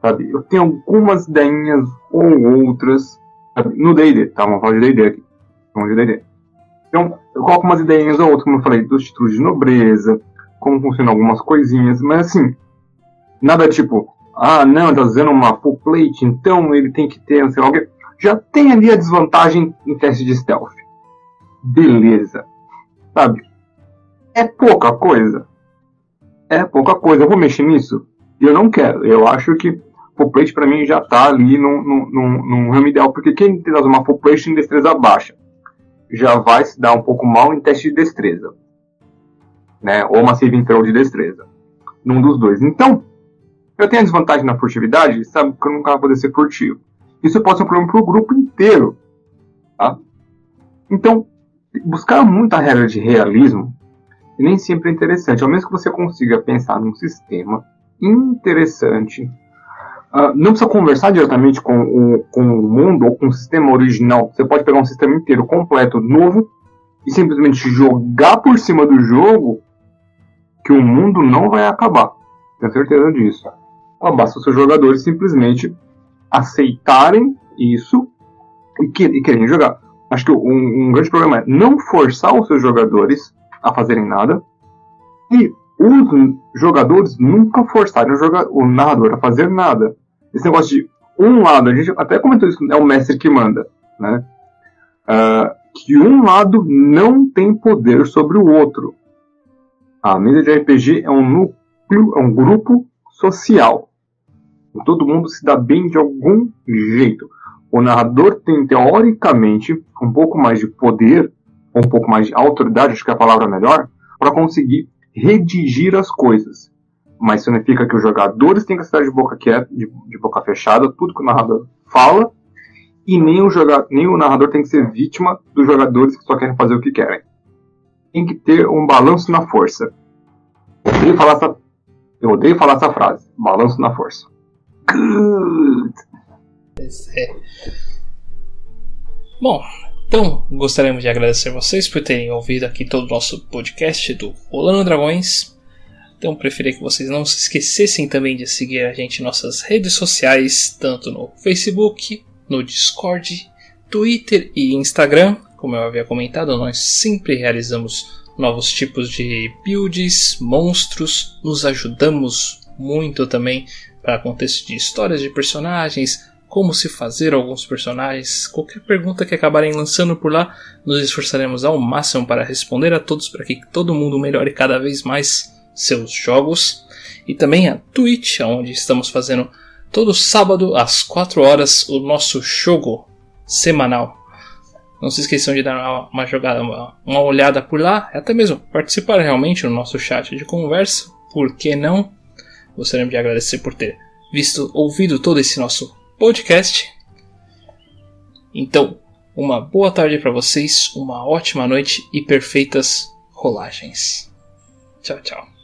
Sabe? Eu tenho algumas ideinhas ou outras sabe? no D&D, tá? Vamos falar de D&D aqui. Vamos de D&D. Então, eu coloco umas ideinhas ou outras, como eu falei, dos títulos de nobreza, como funcionam algumas coisinhas, mas assim, nada tipo, ah, não, tá usando uma full plate, então ele tem que ter, não sei lá já tem ali a desvantagem em teste de stealth. Beleza. Sabe? É pouca coisa. É pouca coisa. Eu vou mexer nisso? Eu não quero. Eu acho que full plate pra mim já tá ali num, num, ramo ideal, porque quem tem uma full plate em destreza baixa já vai se dar um pouco mal em teste de destreza. Né? Ou uma save throw de destreza. Num dos dois. Então, eu tenho a desvantagem na furtividade, sabe que eu nunca vou poder ser furtivo. Isso pode ser um problema para o grupo inteiro. Tá? Então, buscar muita regra de realismo nem sempre é interessante. Ao menos que você consiga pensar num sistema interessante, uh, não precisa conversar diretamente com o, com o mundo ou com o sistema original. Você pode pegar um sistema inteiro completo, novo, e simplesmente jogar por cima do jogo que o mundo não vai acabar. Tenho certeza disso. basta os seus jogadores simplesmente aceitarem isso e, que, e querem jogar. Acho que um, um, grande problema é não forçar os seus jogadores a fazerem nada e os jogadores nunca forçarem o, joga o narrador a fazer nada. Esse negócio de um lado, a gente até comentou isso, é o mestre que manda, né? Uh, que um lado não tem poder sobre o outro. A mesa de RPG é um núcleo, é um grupo social todo mundo se dá bem de algum jeito. O narrador tem, teoricamente, um pouco mais de poder, um pouco mais de autoridade, acho que é a palavra melhor, para conseguir redigir as coisas. Mas significa que os jogadores têm que estar de boca quieta, de, de boca fechada, tudo que o narrador fala, e nem o, joga, nem o narrador tem que ser vítima dos jogadores que só querem fazer o que querem. Tem que ter um balanço na força. Eu odeio falar essa, eu odeio falar essa frase, balanço na força good. É. Bom, então gostaríamos de agradecer vocês por terem ouvido aqui todo o nosso podcast do Rolando Dragões. Então preferia que vocês não se esquecessem também de seguir a gente em nossas redes sociais, tanto no Facebook, no Discord, Twitter e Instagram. Como eu havia comentado, nós sempre realizamos novos tipos de builds, monstros, nos ajudamos muito também para contexto de histórias de personagens, como se fazer alguns personagens, qualquer pergunta que acabarem lançando por lá, nos esforçaremos ao máximo para responder a todos para que todo mundo melhore cada vez mais seus jogos. E também a Twitch, onde estamos fazendo todo sábado às 4 horas o nosso jogo semanal. Não se esqueçam de dar uma, jogada, uma, uma olhada por lá, até mesmo participar realmente no nosso chat de conversa, por que não? Gostaríamos de agradecer por ter visto, ouvido todo esse nosso podcast. Então, uma boa tarde para vocês, uma ótima noite e perfeitas rolagens. Tchau, tchau.